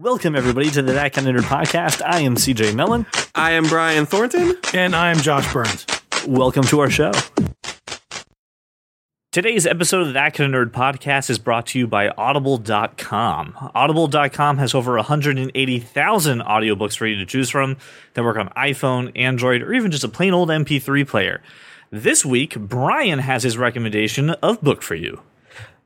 Welcome, everybody, to the That Kind of Nerd podcast. I am CJ Mellon. I am Brian Thornton. And I'm Josh Burns. Welcome to our show. Today's episode of the That Kind of Nerd podcast is brought to you by Audible.com. Audible.com has over 180,000 audiobooks for you to choose from that work on iPhone, Android, or even just a plain old MP3 player. This week, Brian has his recommendation of book for you.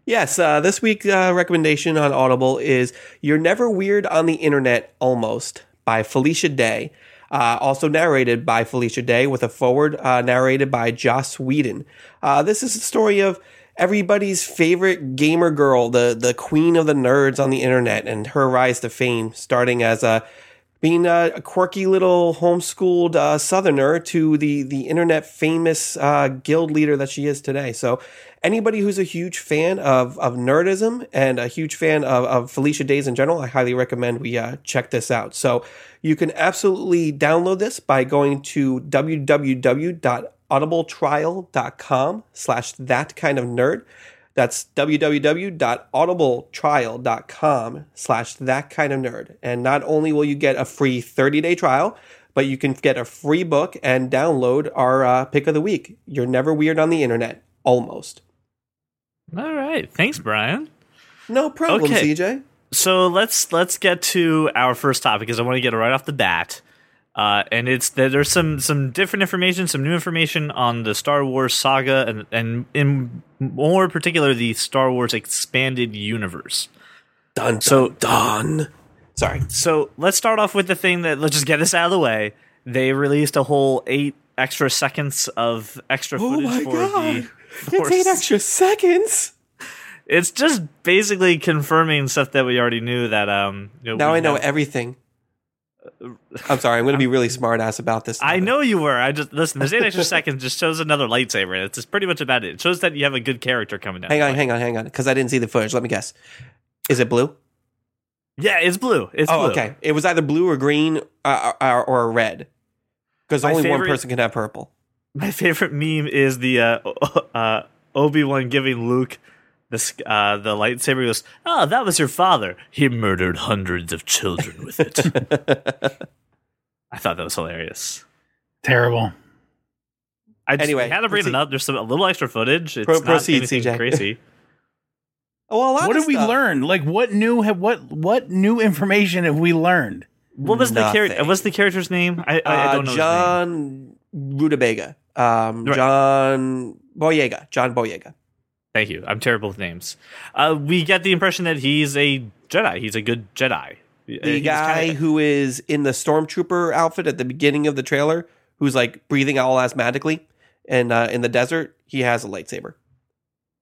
Yes, uh, this week's uh, recommendation on Audible is You're Never Weird on the Internet Almost by Felicia Day. Uh, also narrated by Felicia Day with a forward uh, narrated by Joss Whedon. Uh, this is the story of everybody's favorite gamer girl, the, the queen of the nerds on the internet, and her rise to fame, starting as a being a, a quirky little homeschooled uh, southerner to the the internet famous uh, guild leader that she is today. So anybody who's a huge fan of of nerdism and a huge fan of, of Felicia Days in general, I highly recommend we uh, check this out. So you can absolutely download this by going to www www.audibletrial.com slash that kind of nerd. That's www.audibletrial.com slash that kind of nerd. And not only will you get a free 30 day trial, but you can get a free book and download our uh, pick of the week. You're never weird on the internet. Almost. All right. Thanks, Brian. No problem, Okay. CJ. So let's let's get to our first topic because I want to get it right off the bat. Uh, and it's there's some some different information, some new information on the Star Wars saga, and and in more particular the Star Wars expanded universe. Done. So- done. Sorry. So let's start off with the thing that let's just get this out of the way. They released a whole eight extra seconds of extra Oh footage my for god. the It's eight extra seconds. It's just basically confirming stuff that we already knew. That um, you know, Now I know everything. I'm sorry. I'm going to be really smart ass about this. I know you were. I just listen. There's eight extra seconds. Just shows another lightsaber. It's just pretty much about it. It shows that you have a good character coming down. Hang on, hang on, hang on. Because I didn't see the footage. Let me guess. Is it blue? Yeah, it's blue. It's oh, blue. okay. It was either blue or green uh, or, or red. Because only one person can have purple. My favorite meme is the uh, uh, Obi Wan giving Luke the uh, the lightsaber. Goes, "Oh, that was your father. He murdered hundreds of children with it." I thought that was hilarious. Terrible. I just Anyway, had to bring it up. There's some, a little extra footage. It's Pro- not proceed, anything CJ. crazy. Oh, well, a lot What did we learn? Like, what new have what what new information have we learned? What was the character? What's the character's name? I, I, I Uh, don't know. John Rutabaga. Um, Right. John Boyega. John Boyega. Thank you. I'm terrible with names. Uh, we get the impression that he's a Jedi. He's a good Jedi. The guy who is in the stormtrooper outfit at the beginning of the trailer, who's like breathing all asthmatically, and uh, in the desert, he has a lightsaber.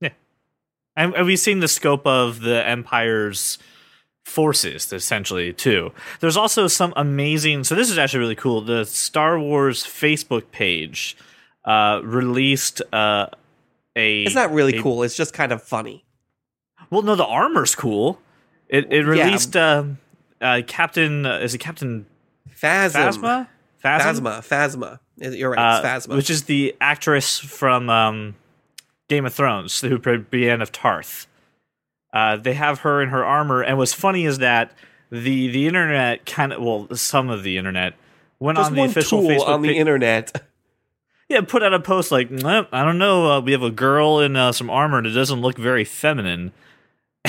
and, and we've seen the scope of the Empire's forces essentially too. There's also some amazing. So this is actually really cool. The Star Wars Facebook page uh, released uh, a. It's not really a- cool. It's just kind of funny. Well, no, the armor's cool. It it released um uh, Captain. Uh, is it Captain Phasma. Phasma? Phasma. Phasma. You're right. uh, it's Phasma. which is the actress from um, Game of Thrones who played Brienne of Tarth. Uh, they have her in her armor, and what's funny is that the the internet kind of well, some of the internet went just on the official tool Facebook on the internet. yeah, put out a post like, "Well, I don't know, uh, we have a girl in uh, some armor and it doesn't look very feminine.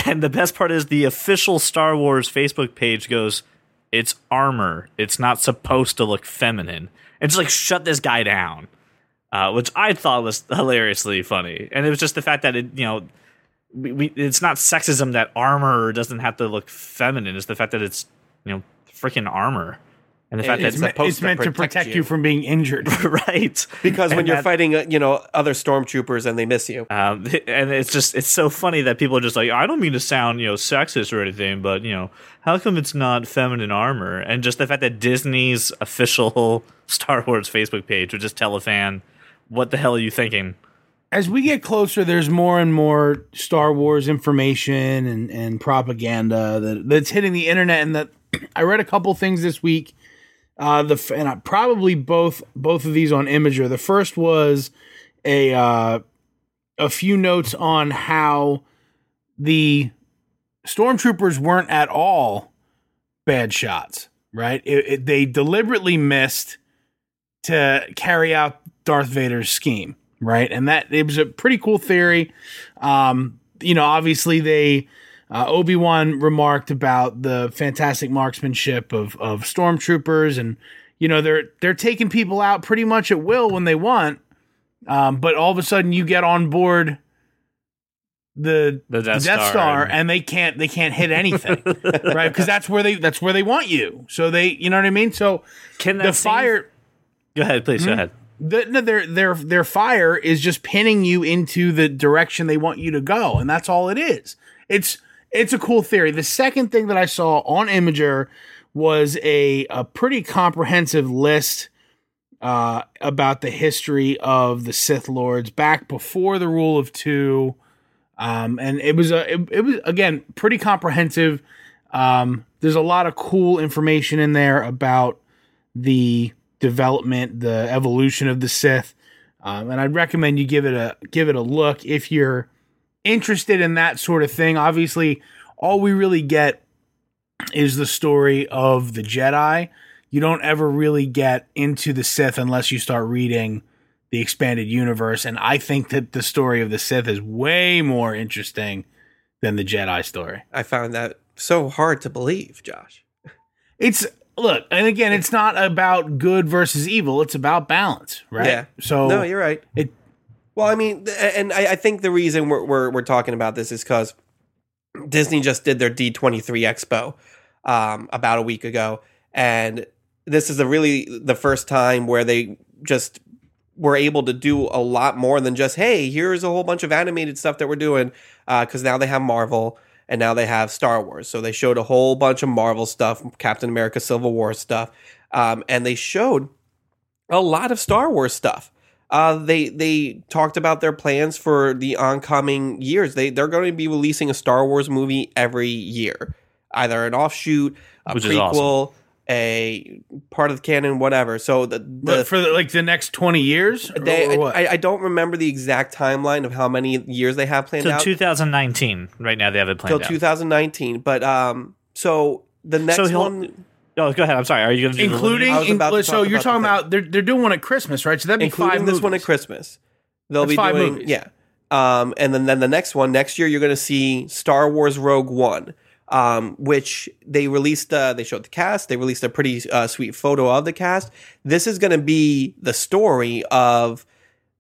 And the best part is the official Star Wars Facebook page goes, "It's armor. It's not supposed to look feminine." And just like shut this guy down, uh, which I thought was hilariously funny. And it was just the fact that it, you know, we, we it's not sexism that armor doesn't have to look feminine. It's the fact that it's you know freaking armor, and the fact It's It's, that me- supposed it's to meant to protect protect you. you. from being injured. right Because when And you're that- fighting, uh, you know, other stormtroopers and they miss you. Um, and it's just it's so funny that people are just like I don't mean to sound you know sexist or anything, but you know how come it's not feminine armor? And just the fact that Disney's official Star Wars Facebook page would just tell a fan, "What the hell are you thinking?" As we get closer, there's more and more Star Wars information and, and propaganda that, that's hitting the internet. And that I read a couple things this week. Uh, the and I, probably both both of these on Imgur. The first was a uh, a few notes on how the stormtroopers weren't at all bad shots. Right? It, it, they deliberately missed to carry out Darth Vader's scheme. Right? And that it was a pretty cool theory. Um, you know, obviously they uh, Obi Wan remarked about the fantastic marksmanship of of stormtroopers, and you know they're they're taking people out pretty much at will when they want. Um, but all of a sudden, you get on board the, The Death Star, Star, and they can't they can't hit anything, right? Because that's where they that's where they want you. So they, you know what I mean. So Can that the same- fire, Go ahead, please. Hmm? Go ahead. the, no, their their their fire is just pinning you into the direction they want you to go, and that's all it is. It's it's a cool theory. The second thing that I saw on Imgur was a a pretty comprehensive list uh, about the history of the Sith Lords back before the Rule of Two, um, and it was a it, it was again pretty comprehensive. Um, there's a lot of cool information in there about the development, the evolution of the Sith, um, and I'd recommend you give it a give it a look if you're interested in that sort of thing. Obviously, all we really get is the story of the Jedi. You don't ever really get into the Sith unless you start reading the expanded universe, and I think that the story of the Sith is way more interesting than the Jedi story. I found that so hard to believe, Josh. It's look, and again, it's not about good versus evil. It's about balance, right? Yeah. So no, you're right. it Well, I mean, and I, I think the reason we're, we're we're talking about this is because Disney just did their D23 Expo um, about a week ago, and this is a really the first time where they just were able to do a lot more than just hey, here's a whole bunch of animated stuff that we're doing because now they have Marvel and now they have Star Wars. So they showed a whole bunch of Marvel stuff, Captain America, Civil War stuff, um, and they showed a lot of Star Wars stuff. Uh, they they talked about their plans for the oncoming years. They they're going to be releasing a Star Wars movie every year, either an offshoot, a Which is prequel, a part of the canon, whatever. So the, the but for the, like the next twenty years, or, they, or what? I, I don't remember the exact timeline of how many years they have planned To out 2019. Right now, they have it till planned out. 2019. But um, so the next So one, Oh, go ahead. I'm sorry. Are you going to do the including I was about to in- so you're about talking the about they're they're doing one at Christmas, right? So that'd be including five this one at. Christmas, they'll That's be five doing movies. yeah. Um, and then then the next one next year you're going to see Star Wars Rogue One. Um, which they released, uh, they showed the cast. They released a pretty uh, sweet photo of the cast. This is going to be the story of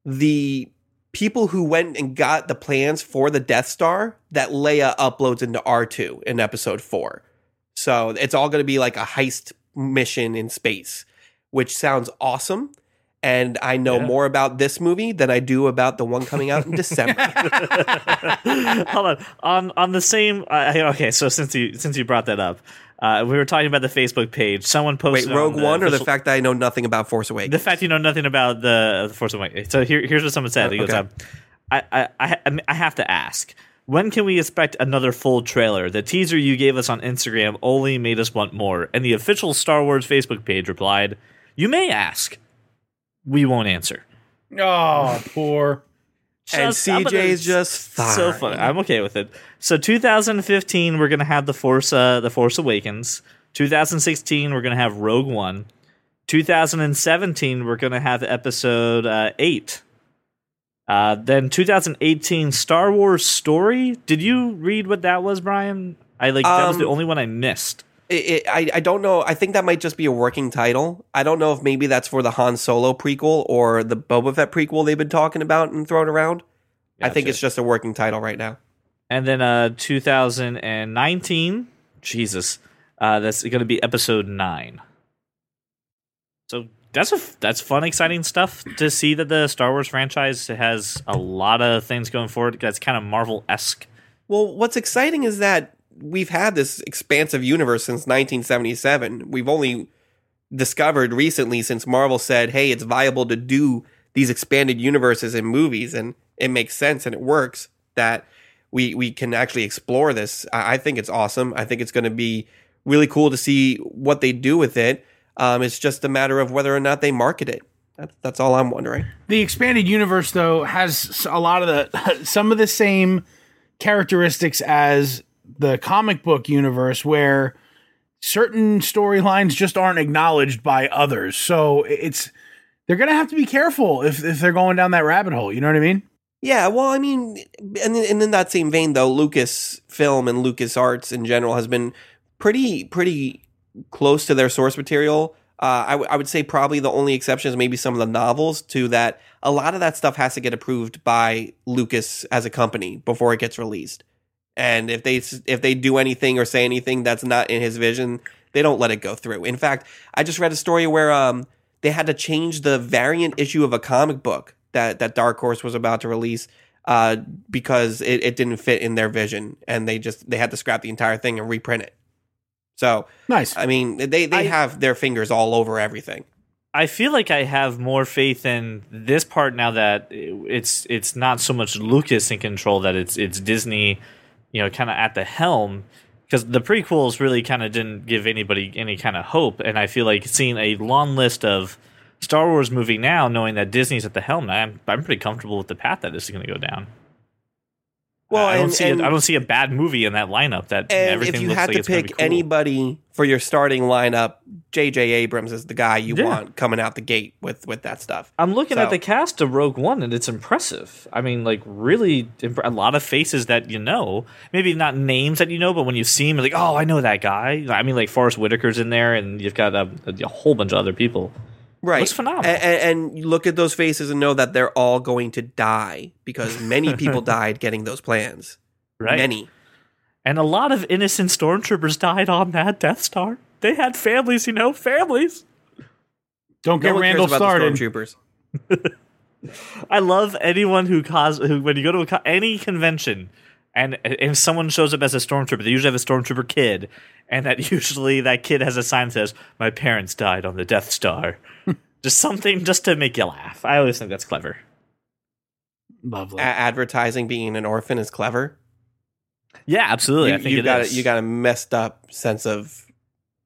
the people who went and got the plans for the Death Star that Leia uploads into R2 in episode four. So it's all going to be like a heist mission in space, which sounds awesome. And I know Yeah. more about this movie than I do about the one coming out in December. Hold on. On on the same. Uh, okay, so since you since you brought that up, uh, we were talking about the Facebook page. Someone Wait, posted on Rogue One or the fact that I know nothing about Force Awakens? the fact you know nothing about the, the Force Awakens. So here, here's what someone said. He goes, Okay. um, I, I, I I have to ask, when can we expect another full trailer? The teaser you gave us on Instagram only made us want more. And the official Star Wars Facebook page replied, "You may ask, we won't answer." Oh, poor. and Just- I'm CJ is just fine. so funny. I'm okay with it. So 2015, we're gonna have the Force, uh, the Force Awakens. 2016, we're gonna have Rogue One. 2017, we're gonna have Episode uh, Eight. Uh, then 2018, Star Wars Story. Did you read what that was, Brian? I like that was the Um, only one I missed. It, it, I, I don't know. I think that might just be a working title. I don't know if maybe that's for the Han Solo prequel or the Boba Fett prequel they've been talking about and throwing around. I think it's just a working title right now. And then uh 2019, Jesus, uh, that's going to be episode nine. So that's a that's fun, exciting stuff to see that the Star Wars franchise has a lot of things going forward. That's kind of Marvel esque. Well, what's exciting is that we've had this expansive universe since 1977. We've only discovered recently since Marvel said, "Hey, it's viable to do these expanded universes in movies, and it makes sense and it works." That we we can actually explore this. I, I think it's awesome. I think it's going to be really cool to see what they do with it. Um, it's just a matter of whether or not they market it. That's that's all I'm wondering. The expanded universe, though, has a lot of the some of the same characteristics as the comic book universe, where certain storylines just aren't acknowledged by others. So it's they're gonna have to be careful if if they're going down that rabbit hole. You know what I mean? Yeah, well, I mean, and, and in that same vein, though, Lucasfilm and LucasArts in general has been pretty pretty close to their source material. Uh, I, w- I would say probably the only exception is maybe some of the novels to that. A lot of that stuff has to get approved by Lucas as a company before it gets released. And if they if they do anything or say anything that's not in his vision, they don't let it go through. In fact, I just read a story where um they had to change the variant issue of a comic book that that Dark Horse was about to release uh, because it, it didn't fit in their vision, and they just they had to scrap the entire thing and reprint it. So Nice. I mean, they they I- have their fingers all over everything. I feel like I have more faith in this part now that it's it's not so much Lucas in control that it's it's Disney, you know, kind of at the helm because the prequels really kind of didn't give anybody any kind of hope, and I feel like seeing a long list of Star Wars movie now, knowing that Disney's at the helm, I'm I'm pretty comfortable with the path that this is going to go down. Well, I don't and- see and- a, I don't see a bad movie in that lineup. That And everything if you looks had like to pick cool. anybody for your starting lineup, J.J. Abrams is the guy you Yeah. want coming out the gate with with that stuff. I'm looking So- at the cast of Rogue One, and it's impressive. I mean, like really, imp- a lot of faces that you know. Maybe not names that you know, but when you see him, you're like, oh, I know that guy. I mean, like Forest Whitaker's in there, and you've got a, a whole bunch of other people. Right, Looks phenomenal. A- a- and you look at those faces and know that they're all going to die because many people died getting those plans. Right, Many. and a lot of innocent stormtroopers died on that Death Star. They had families, you know, families. Don't get No one Randall cares about started. the stormtroopers. I love anyone who cause who when you go to a, any convention and if someone shows up as a stormtrooper, they usually have a stormtrooper kid, and that usually that kid has a sign that says, "My parents died on the Death Star." just something just to make you laugh. I always think that's clever. Lovely. A- advertising being an orphan is clever. Yeah, absolutely. you, I think you it got is. A, you got a messed up sense of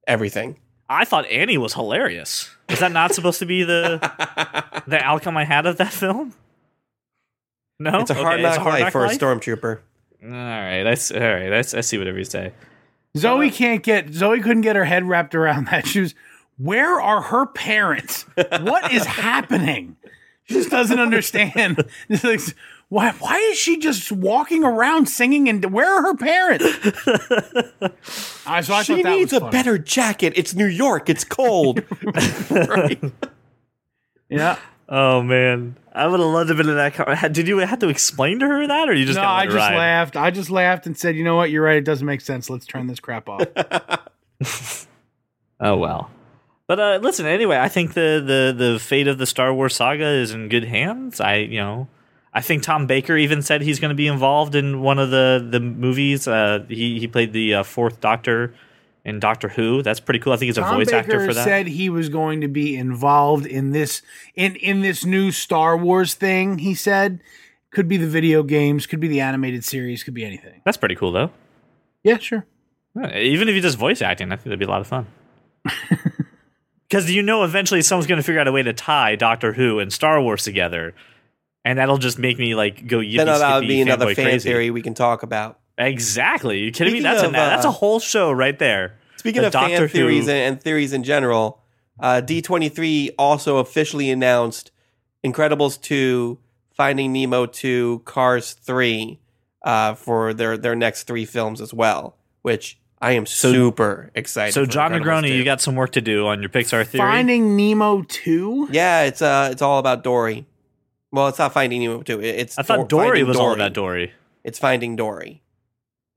everything. I thought Annie was hilarious. Is that not supposed to be the the outcome I had of that film? No, It's a hard Okay, knock hard life knock for a stormtrooper. All right, that's all right. That's, I see whatever you say. Zoe uh, can't get Zoe couldn't get her head wrapped around that. She was, where are her parents? What is happening? She just doesn't understand. Like, why why is she just walking around singing and where are her parents? I, so I she thought that needs a funny. better jacket. It's New York. It's cold. right. Yeah. Oh man, I would have loved to have been in that car. Did you have to explain to her that, or you just no, kinda I just ride? laughed. I just laughed and said, "You know what? You're right. It doesn't make sense. Let's turn this crap off." Oh well. But uh, listen, anyway, I think the, the the fate of the Star Wars saga is in good hands. I you know, I think Tom Baker even said he's going to be involved in one of the the movies. Uh, he he played the uh, fourth Doctor in Doctor Who. That's pretty cool. I think he's a Tom voice Baker actor for that. He said he was going to be involved in this in in this new Star Wars thing. He said could be the video games, could be the animated series, could be anything. That's pretty cool though. Yeah, sure. Yeah, Even if he does voice acting, I think that'd be a lot of fun. Because you know, eventually someone's going to figure out a way to tie Doctor Who and Star Wars together, and that'll just make me like go yippee Then that would be another fan crazy. theory we can talk about. Exactly. you kidding me? Speaking That's a that's a uh, whole show right there. Speaking The of fan Doctor theories and, and theories in general, uh, D23 also officially announced Incredibles 2, Finding Nemo 2, Cars 3 uh, for their, their next three films as well, which I am super excited So John Incredibles Negroni, 2. you got some work to do on your Pixar theory. Finding Nemo 2? Yeah, it's uh, it's all about Dory. Well, it's not Finding Nemo 2. It's I thought Dor- Dory Finding was all about Dory. It's Finding Dory.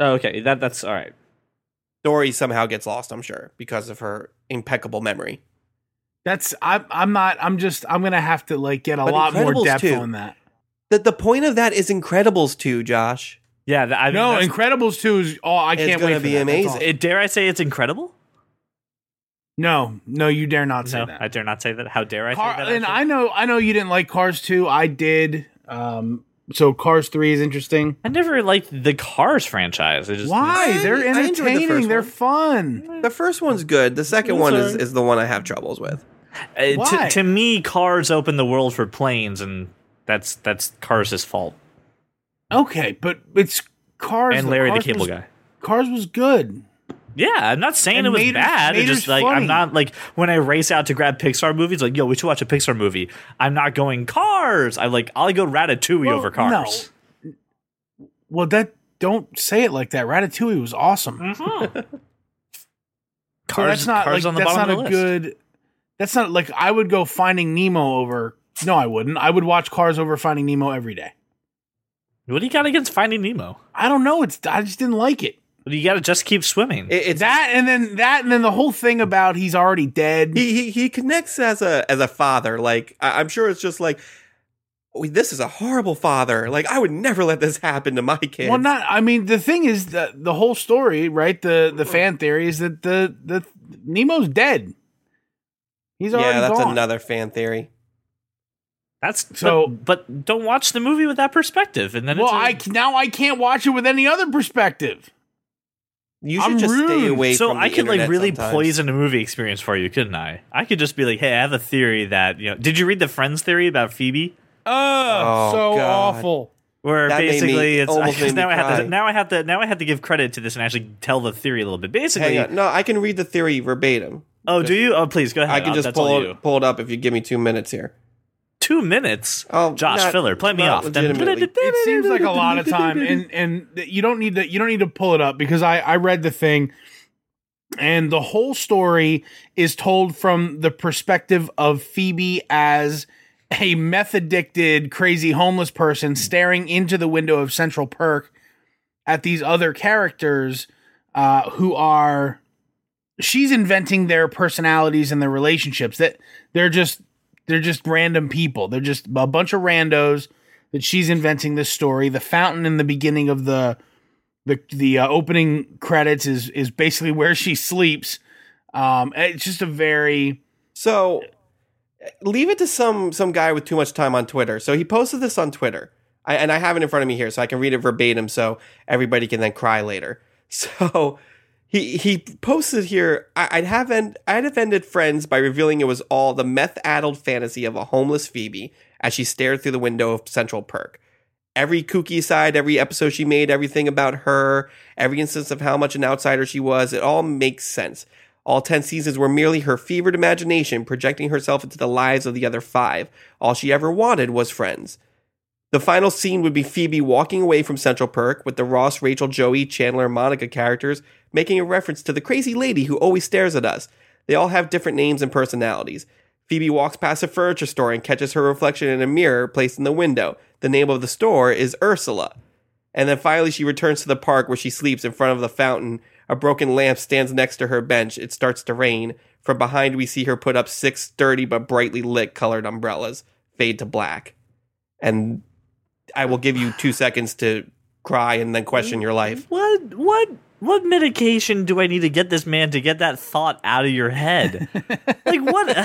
Oh, okay, that that's all right. Dory somehow gets lost, I'm sure, because of her impeccable memory. That's I'm I'm not I'm just I'm going to have to like get a But lot more depth 2. on that. The, the point of that is Incredibles 2, Josh. Yeah, th- I mean, No, that's- Incredibles 2 is oh I can't gonna wait for be that. That's amazing. awesome. it, dare I say it's incredible? No, no, you dare not say No, that. I dare not say that. How dare I Car- say that? and? I know I know you didn't like Cars 2. I did. Um so Cars 3 is interesting. I never liked the Cars franchise. I just, Why? They're I enjoyed the entertaining. They're one. fun. The first one's good. The second one is, is the one I have troubles with. Uh, to, Why? to me, Cars opened the world for planes, and that's that's Cars' fault. Okay, but it's Cars and. Larry the Cars Cable was, Guy. Cars was good. Yeah, I'm not saying And it was Mater's- bad. It's just like funny. I'm not like when I race out to grab Pixar movies, like yo, we should watch a Pixar movie. I'm not going Cars. I like I'll go Ratatouille Well, over Cars. Well, that don't say it like that. Ratatouille was awesome. Mm-hmm. Cars, that's not Cars like on the that's not a list. good. That's not like I would go Finding Nemo over. No, I wouldn't. I would watch Cars over Finding Nemo every day. What do you got against Finding Nemo? I don't know. It's I just didn't like it. What do you got to just keep swimming? It- it's That and then that and then the whole thing about he's already dead. he, he he connects as a as a father. Like I, I'm sure it's just like. "Oh, This is a horrible father. Like I would never let this happen to my kid. Well, not. I mean, the thing is that the whole story, right? The the mm-hmm. fan theory is that the the Nemo's dead. He's already yeah, that's gone. another fan theory. That's So- so. But, but don't watch the movie with that perspective, and then Well, it's a- I now I can't watch it with any other perspective. You should I'm just stay away so from the I could like really sometimes. poison a movie experience for you, couldn't I? I could just be like, hey, I have a theory that you know. Did you read the Friends theory about Phoebe? Oh, Oh, so God. awful. Where That made me- basically it's almost made me now I have to now I have to now I have to give credit to this and actually tell the theory a little bit. Basically, Hang on. No, I can read the theory verbatim. oh, do you? Oh, please go ahead. I can just pull it, pull it up if you give me two minutes here. Two minutes. Oh, Josh not- Filler, play me not off. legitimately. It seems like a lot of time, and and you don't need to you don't need to pull it up because I I read the thing, and the whole story is told from the perspective of Phoebe as a meth addicted, crazy homeless person staring into the window of Central Perk at these other characters uh, who are. She's inventing their personalities and their relationships. That they're just they're just random people. They're just a bunch of randos that she's inventing this story. The fountain in the beginning of the the the uh, opening credits is is basically where she sleeps. Um, it's just a very So leave it to some some guy with too much time on Twitter. So he posted this on Twitter, I, and I have it in front of me here, so I can read it verbatim, so everybody can then cry later. So he he posted here. I'd have end, I'd have ended friends by revealing it was all the meth-addled fantasy of a homeless Phoebe as she stared through the window of Central Perk. Every kooky side, every episode she made, everything about her, every instance of how much an outsider she was, it all makes sense. All 10 seasons were merely her fevered imagination projecting herself into the lives of the other five. All she ever wanted was friends. The final scene would be Phoebe walking away from Central Perk with the Ross, Rachel, Joey, Chandler, and Monica characters making a reference to the crazy lady who always stares at us. They all have different names and personalities. Phoebe walks past a furniture store and catches her reflection in a mirror placed in the window. The name of the store is Ursula. And then finally, she returns to the park where she sleeps in front of the fountain. A broken lamp stands next to her bench. It starts to rain. From behind, we see her put up six sturdy but brightly lit colored umbrellas. Fade to black. And I will give you two seconds to cry and then question your life. What what what medication do I need to get this man to get that thought out of your head? like what?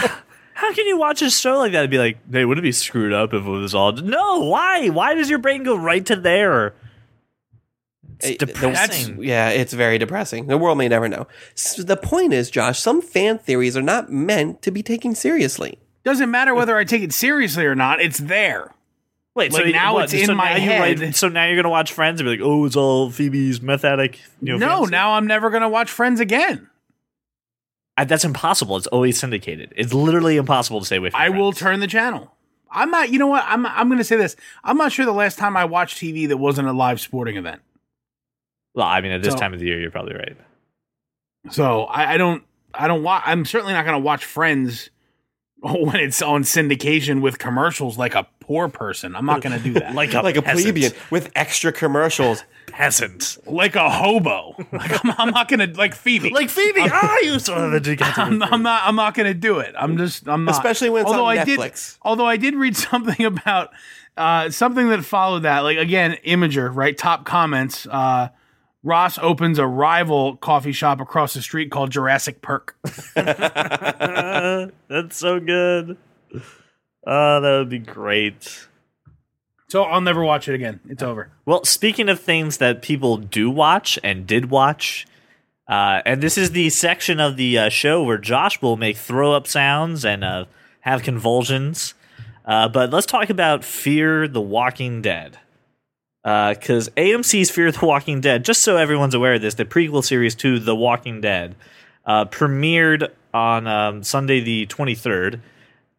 How can you watch a show like that and be like, "Hey, would it be screwed up if it was all?" No, why? Why does your brain go right to there? It's It- the- depressing. Yeah, it's very depressing. The world may never know. So the point is, Josh, some fan theories are not meant to be taken seriously. doesn't matter whether I take it seriously or not. It's there. Wait, Like, so now what, it's in so my head. write- so now you're gonna watch Friends and be like, "Oh, it's all Phoebe's meth addict." You know, no, fantasy? now I'm never gonna watch Friends again. I, that's impossible. It's always syndicated. It's literally impossible to stay away from. I will turn the channel. I'm not. You know what? I'm. I'm going to say this. I'm not sure the last time I watched TV that wasn't a live sporting event. Well, I mean, at this So- time of the year, you're probably right. So I, I don't. I don't watch. I'm certainly not going to watch Friends when it's on syndication with commercials like a poor person. I'm not going to do that. Like a like a plebeian with extra commercials. peasant, like a hobo. Like I'm, I'm not going to like Phoebe. like Phoebe. ah, you son of a I'm, I'm not. I'm not going to do it. I'm just. I'm not. Especially when it's on I did. Netflix. Although I did read something about uh, something that followed that. Like again, Imgur, right? Top comments. Uh, Ross opens a rival coffee shop across the street called Jurassic Perk. That's so good. Oh, that would be great. So I'll never watch it again. It's over. Well, speaking of things that people do watch and did watch, uh, and this is the section of the uh, show where Josh will make throw up sounds and uh, have convulsions. Uh, but let's talk about Fear the Walking Dead. Because AMC's Fear the Walking Dead. Just so everyone's aware of this, the prequel series to The Walking Dead uh, premiered on um, Sunday the twenty third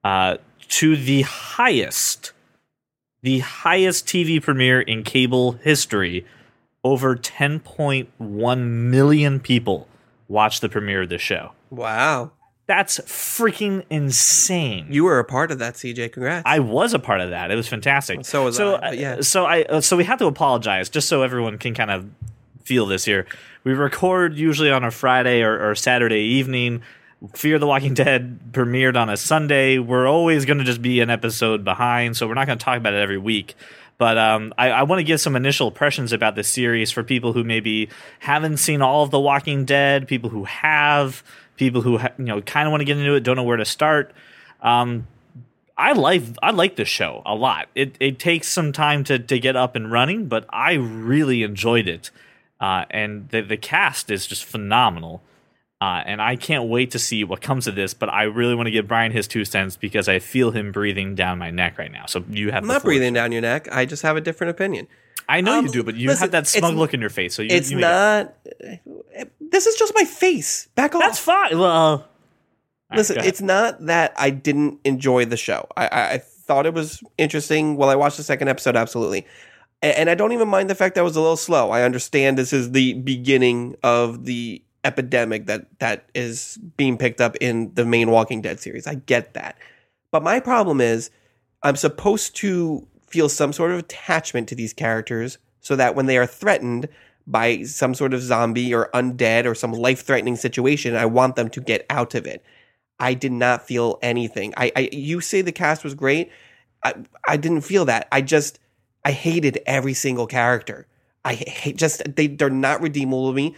uh, to the highest, the highest TV premiere in cable history. Over 10.1 million people watched the premiere of the show. Wow. That's freaking insane. You were a part of that, CJ. Congrats. I was a part of that. It was fantastic. So was so, I, but yeah. uh, So I uh, so we have to apologize just so everyone can kind of feel this here. We record usually on a Friday or, or Saturday evening. Fear the Walking Dead premiered on a Sunday. We're always going to just be an episode behind, so we're not going to talk about it every week. But um, I, I want to give some initial impressions about this series for people who maybe haven't seen all of The Walking Dead, people who have, people who ha- you know kind of want to get into it, don't know where to start. Um, I like I like this show a lot. It it takes some time to to get up and running, but I really enjoyed it, uh, and the the cast is just phenomenal. Uh, and I can't wait to see what comes of this. But I really want to give Brian his two cents because I feel him breathing down my neck right now. So you have I'm not breathing down your neck. I just have a different opinion. I know Um, you do, but you listen, have that smug look in your face. So you, It's you make it- not. This is just my face. Back off. That's fine. Well, Listen, ahead. it's not that I didn't enjoy the show. I, I, I thought it was interesting. Well, I watched the second episode, absolutely. And I don't even mind the fact that it was a little slow. I understand this is the beginning of the epidemic that, that is being picked up in the main Walking Dead series. I get that. But my problem is I'm supposed to feel some sort of attachment to these characters so that when they are threatened by some sort of zombie or undead or some life threatening situation, I want them to get out of it. I did not feel anything. I, I you say the cast was great. I I didn't feel that. I just I hated every single character. I hate just they they're not redeemable to me.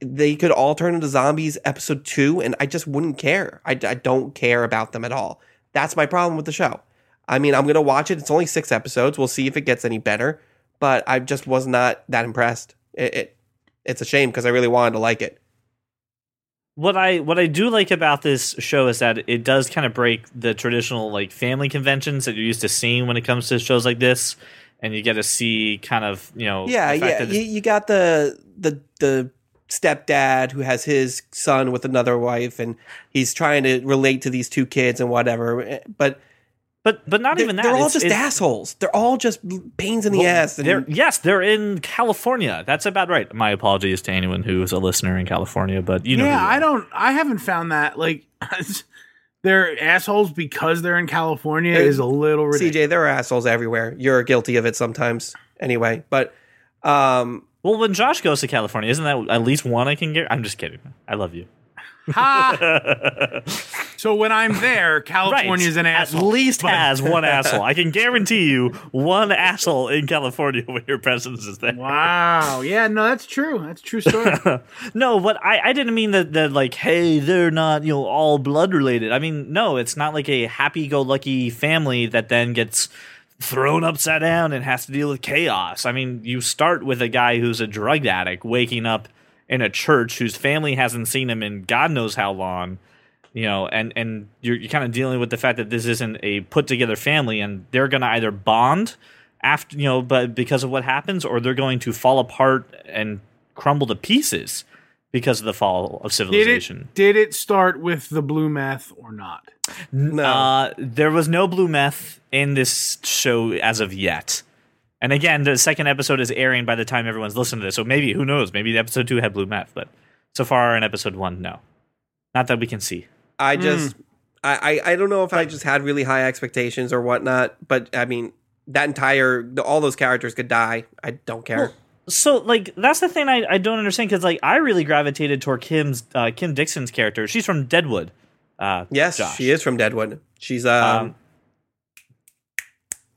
They could all turn into zombies episode 2 and I just wouldn't care. I, I don't care about them at all. That's my problem with the show. I mean, I'm going to watch it. It's only 6 episodes. We'll see if it gets any better, but I just was not that impressed. It, it it's a shame because I really wanted to like it. what I what I do like about this show is that it does kind of break the traditional like family conventions that you're used to seeing when it comes to shows like this, and you get to see kind of you know Yeah, yeah. You, you got the the the stepdad who has his son with another wife, and he's trying to relate to these two kids and whatever. eh, But but but not they're, even that. they're all It's- just it's- assholes. They're all just pains in the well, ass. they're, And yes, they're in California. That's about right. My apologies to anyone who is a listener in California, but you know, yeah, I don't. I haven't found that like they're assholes because they're in California Hey, is a little ridiculous. CJ, there are assholes everywhere. You're guilty of it sometimes, anyway. But um, Well, when Josh goes to California, isn't that at least one I can get? I'm just kidding. I love you. Ha! so when I'm there, California's an asshole. At least But- has one asshole. I can guarantee you one asshole in California when your presence is there. Wow. Yeah. No, that's true. That's a true story. No, but I, I didn't mean that, that like, hey, they're not, you know, all blood related. I mean, no, it's not like a happy go lucky family that then gets thrown upside down and has to deal with chaos. I mean, you start with a guy who's a drug addict waking up in a church whose family hasn't seen him in God knows how long. You know, and and you're, you're kind of dealing with the fact that this isn't a put together family, and they're going to either bond after you know, but because of what happens, or they're going to fall apart and crumble to pieces because of the fall of did civilization. it? Did it start with the blue meth or not? no, Uh, there was no blue meth in this show as of yet. And again, the second episode is airing by the time everyone's listening to this. So maybe, who knows? Maybe the episode two had blue meth, but so far in episode one, no. Not that we can see. I just I, I I don't know if I just had really high expectations or whatnot. But I mean, that entire all those characters could die. I don't care. So, like, that's the thing I, I don't understand because, like, I really gravitated toward Kim's uh, Kim Dickens' character. She's from Deadwood. Uh, yes, Josh. she is from Deadwood. She's um. Um,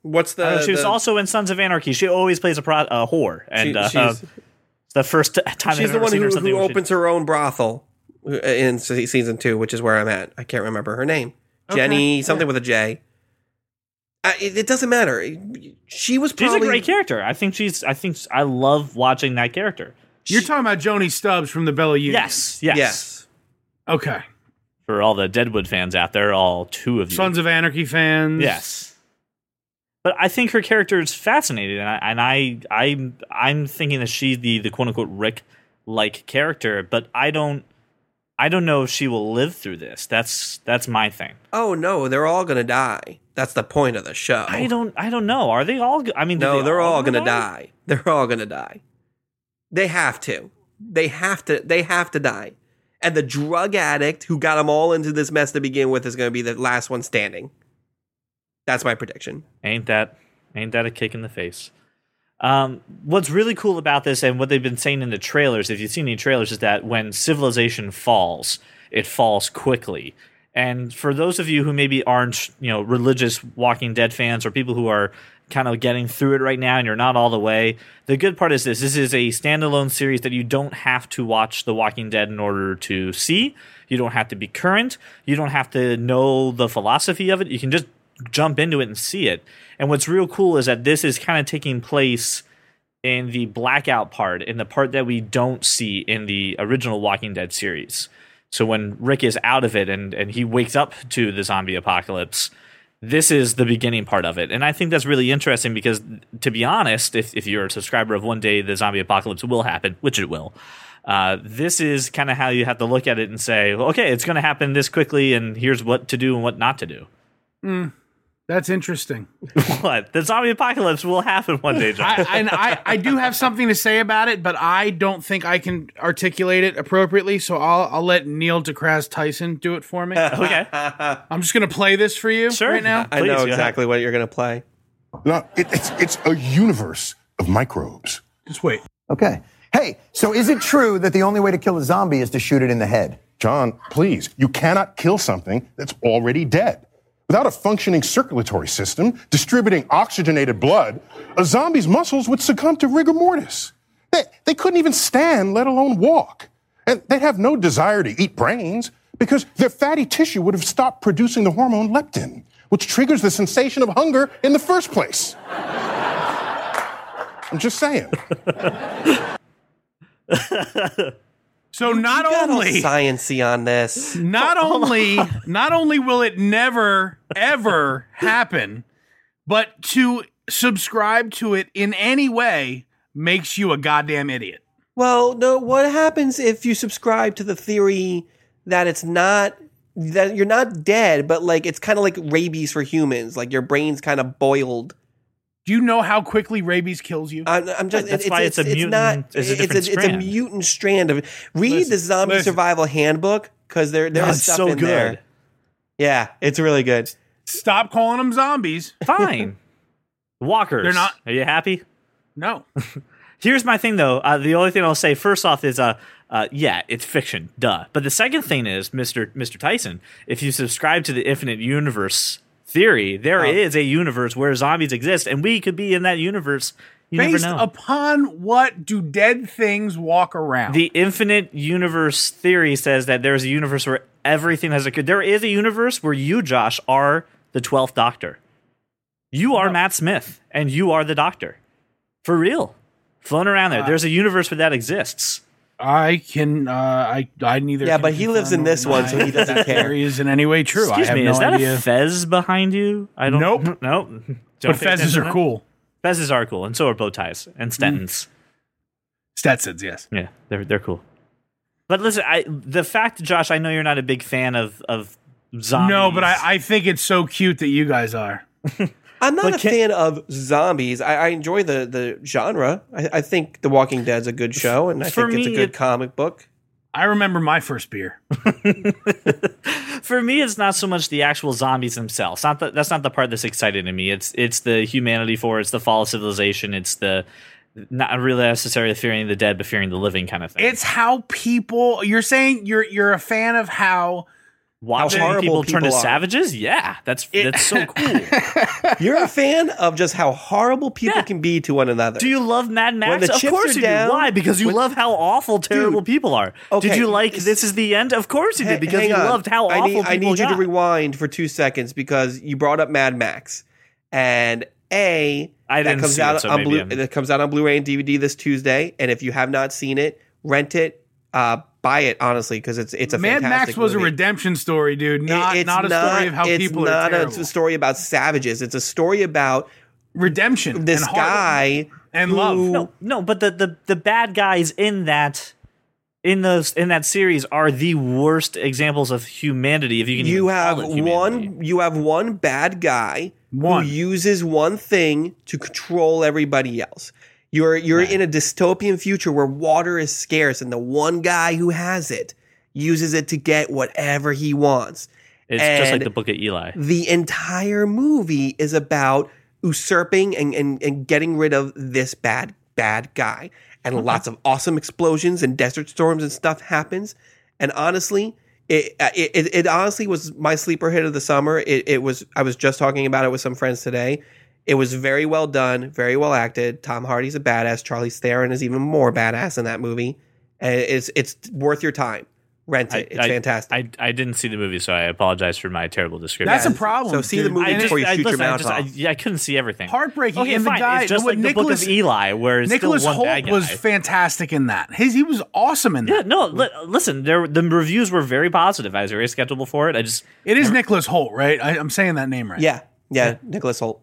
what's the? Uh, she was the- also in Sons of Anarchy. She always plays a, pro- a whore, and she- uh, she's, it's the first time I've she's the ever one seen who, who where she- opens her own brothel uh, in season two, which is where I'm at. I can't remember her name. Jenny, Okay, something with a J. Uh, it, it doesn't matter. She was She's a great character. I think she's. I think I love watching that character. You're talking about Joanie Stubbs from the Bella Union. Yes, yes. Yes. Okay. For all the Deadwood fans out there, all two of you. Sons of Anarchy fans. Yes. But I think her character is fascinating, and I and I I'm I'm thinking that she's the the quote unquote Rick like character, but I don't I don't know if she will live through this. That's that's my thing. Oh no, they're all gonna die. That's the point of the show. I don't I don't know. Are they all? I mean, no, they they're all gonna gonna die. They're all gonna die. They have to. They have to. They have to die. And the drug addict who got them all into this mess to begin with is going to be the last one standing. That's my prediction. Ain't that ain't that a kick in the face? Um, what's really cool about this and what they've been saying in the trailers, if you've seen any trailers, is that when civilization falls, it falls quickly. And for those of you who maybe aren't, you know, religious Walking Dead fans or people who are kind of getting through it right now and you're not all the way, the good part is this: this is a standalone series that you don't have to watch The Walking Dead in order to see. You don't have to be current. You don't have to know the philosophy of it. You can just jump into it and see it. And what's real cool is that this is kind of taking place in the blackout part, in the part that we don't see in the original Walking Dead series. So when Rick is out of it and, and he wakes up to the zombie apocalypse, this is the beginning part of it. And I think that's really interesting because, to be honest, if, if you're a subscriber of one day the zombie apocalypse will happen, which it will, uh, this is kind of how you have to look at it and say, okay, it's going to happen this quickly, and here's what to do and what not to do. That's interesting. what? The zombie apocalypse will happen one day, John. I, and I, I do have something to say about it, but I don't think I can articulate it appropriately. So I'll I'll let Neil deGrasse Tyson do it for me. okay. I'm just gonna play this for you Sure. right now. I Please, know go exactly what you're going to play. No, it, it's it's a universe of microbes. Just wait. Okay. Hey, so is it true that the only way to kill a zombie is to shoot it in the head? John, please, you cannot kill something that's already dead. Without a functioning circulatory system distributing oxygenated blood, a zombie's muscles would succumb to rigor mortis. They, they couldn't even stand, let alone walk. And they'd have no desire to eat brains because their fatty tissue would have stopped producing the hormone leptin, which triggers the sensation of hunger in the first place. I'm just saying. So not only sciency on this. not only not only will it never ever happen, but to subscribe to it in any way makes you a goddamn idiot. Well, no. What happens if you subscribe to the theory that it's not that you're not dead, but like it's kind of like rabies for humans, like your brain's kind of boiled. Do you know how quickly rabies kills you? I'm, I'm just. That's it's, why it's, it's a mutant- not. it's a it's, different it's a strand. mutant strand of. Read the zombie listen. survival handbook because there there's God, it's stuff so in there. Yeah, it's really good. Stop calling them zombies. Fine. Walkers. They're not- Are you happy? No. Here's my thing, though. Uh, the only thing I'll say first off is, uh, uh, yeah, it's fiction, duh. But the second thing is, Mister Mister Tyson, if you subscribe to the infinite universe theory, there is a universe where zombies exist, and we could be in that universe. You Based upon what do dead things walk around? the infinite universe theory says that there's a universe where everything has occurred. There is a universe where you, Josh, are the twelfth Doctor. You are Matt Smith, and you are the Doctor, for real. Flown around Uh, there. There's a universe where that exists. I can. Uh, I. I neither. Yeah, but he lives in this one, so he doesn't care. Theory is in any way true. Excuse I have me, no is that idea. a Fez behind you? I don't. Nope. Nope. but Don't pay fezzes are cool. that? Fezzes are cool, and so are bow ties and Stentons. Stetsons, yes. Yeah, they're they're cool. But listen, I the fact, Josh, I know you're not a big fan of of zombies. No, but I, I think it's so cute that you guys are. I'm not But a can- fan of zombies. I, I enjoy the the genre. I, I think The Walking Dead's a good show, and I For think it's a good it- comic book. I remember my first beer. for me, it's not so much the actual zombies themselves. Not the, that's not the part that's exciting to me. It's it's the humanity for. It's the fall of civilization. It's the not really necessarily fearing the dead, but fearing the living kind of thing. It's how people. You're saying you're you're a fan of how watching horrible people, turn to are. savages. Yeah, that's that's so cool. You're a fan of just how horrible people Yeah. can be to one another. Do you love Mad Max? Of course you down- do. Why? Because you when- love how awful, terrible Dude, people are. okay, did you like This Is the End? Of course you did, because you on. loved how I awful need, people I need you got. to rewind for two seconds because you brought up Mad Max, and a I that didn't comes see out it, so on maybe Blu- that comes out on Blu-ray and DVD this Tuesday. And if you have not seen it, rent it, uh, buy it honestly because it's it's a Mad fantastic Max was a redemption story, dude. It- Not it's not a story of how it's people not are a story about savages. It's a story about redemption. this and guy and who- love. No, no, but the, the the bad guys in that in those in that series are the worst examples of humanity. If you can, you even have call it one you have one bad guy One. who uses one thing to control everybody else you're you're in a dystopian future where water is scarce and the one guy who has it uses it to get whatever he wants. It's just like the Book of Eli. the entire movie is about usurping and, and, and getting rid of this bad bad guy. And lots of awesome explosions and desert storms and stuff happens. And honestly it, it, it, it honestly was my sleeper hit of the summer. It, it was i was just talking about it with some friends today it was very well done very well acted tom hardy's a badass charlize theron is even more badass in that movie and it's it's worth your time rent it it's I, fantastic I, I didn't see the movie, so I apologize for my terrible description. That's a problem. So see the movie I before just, you I, shoot your listen, I, mouth just, I, off. yeah, I couldn't see everything. Heartbreaking. Okay, and fine. the guy, it's just what like the Book of Eli, where it's Nicholas still one Hoult bad guy. was fantastic in that. His he was awesome in that. yeah, no, li- listen, there the reviews were very positive. I was very skeptical for it. I just It is Nicholas Hoult, right? I, I'm saying that name right. yeah yeah nicholas hoult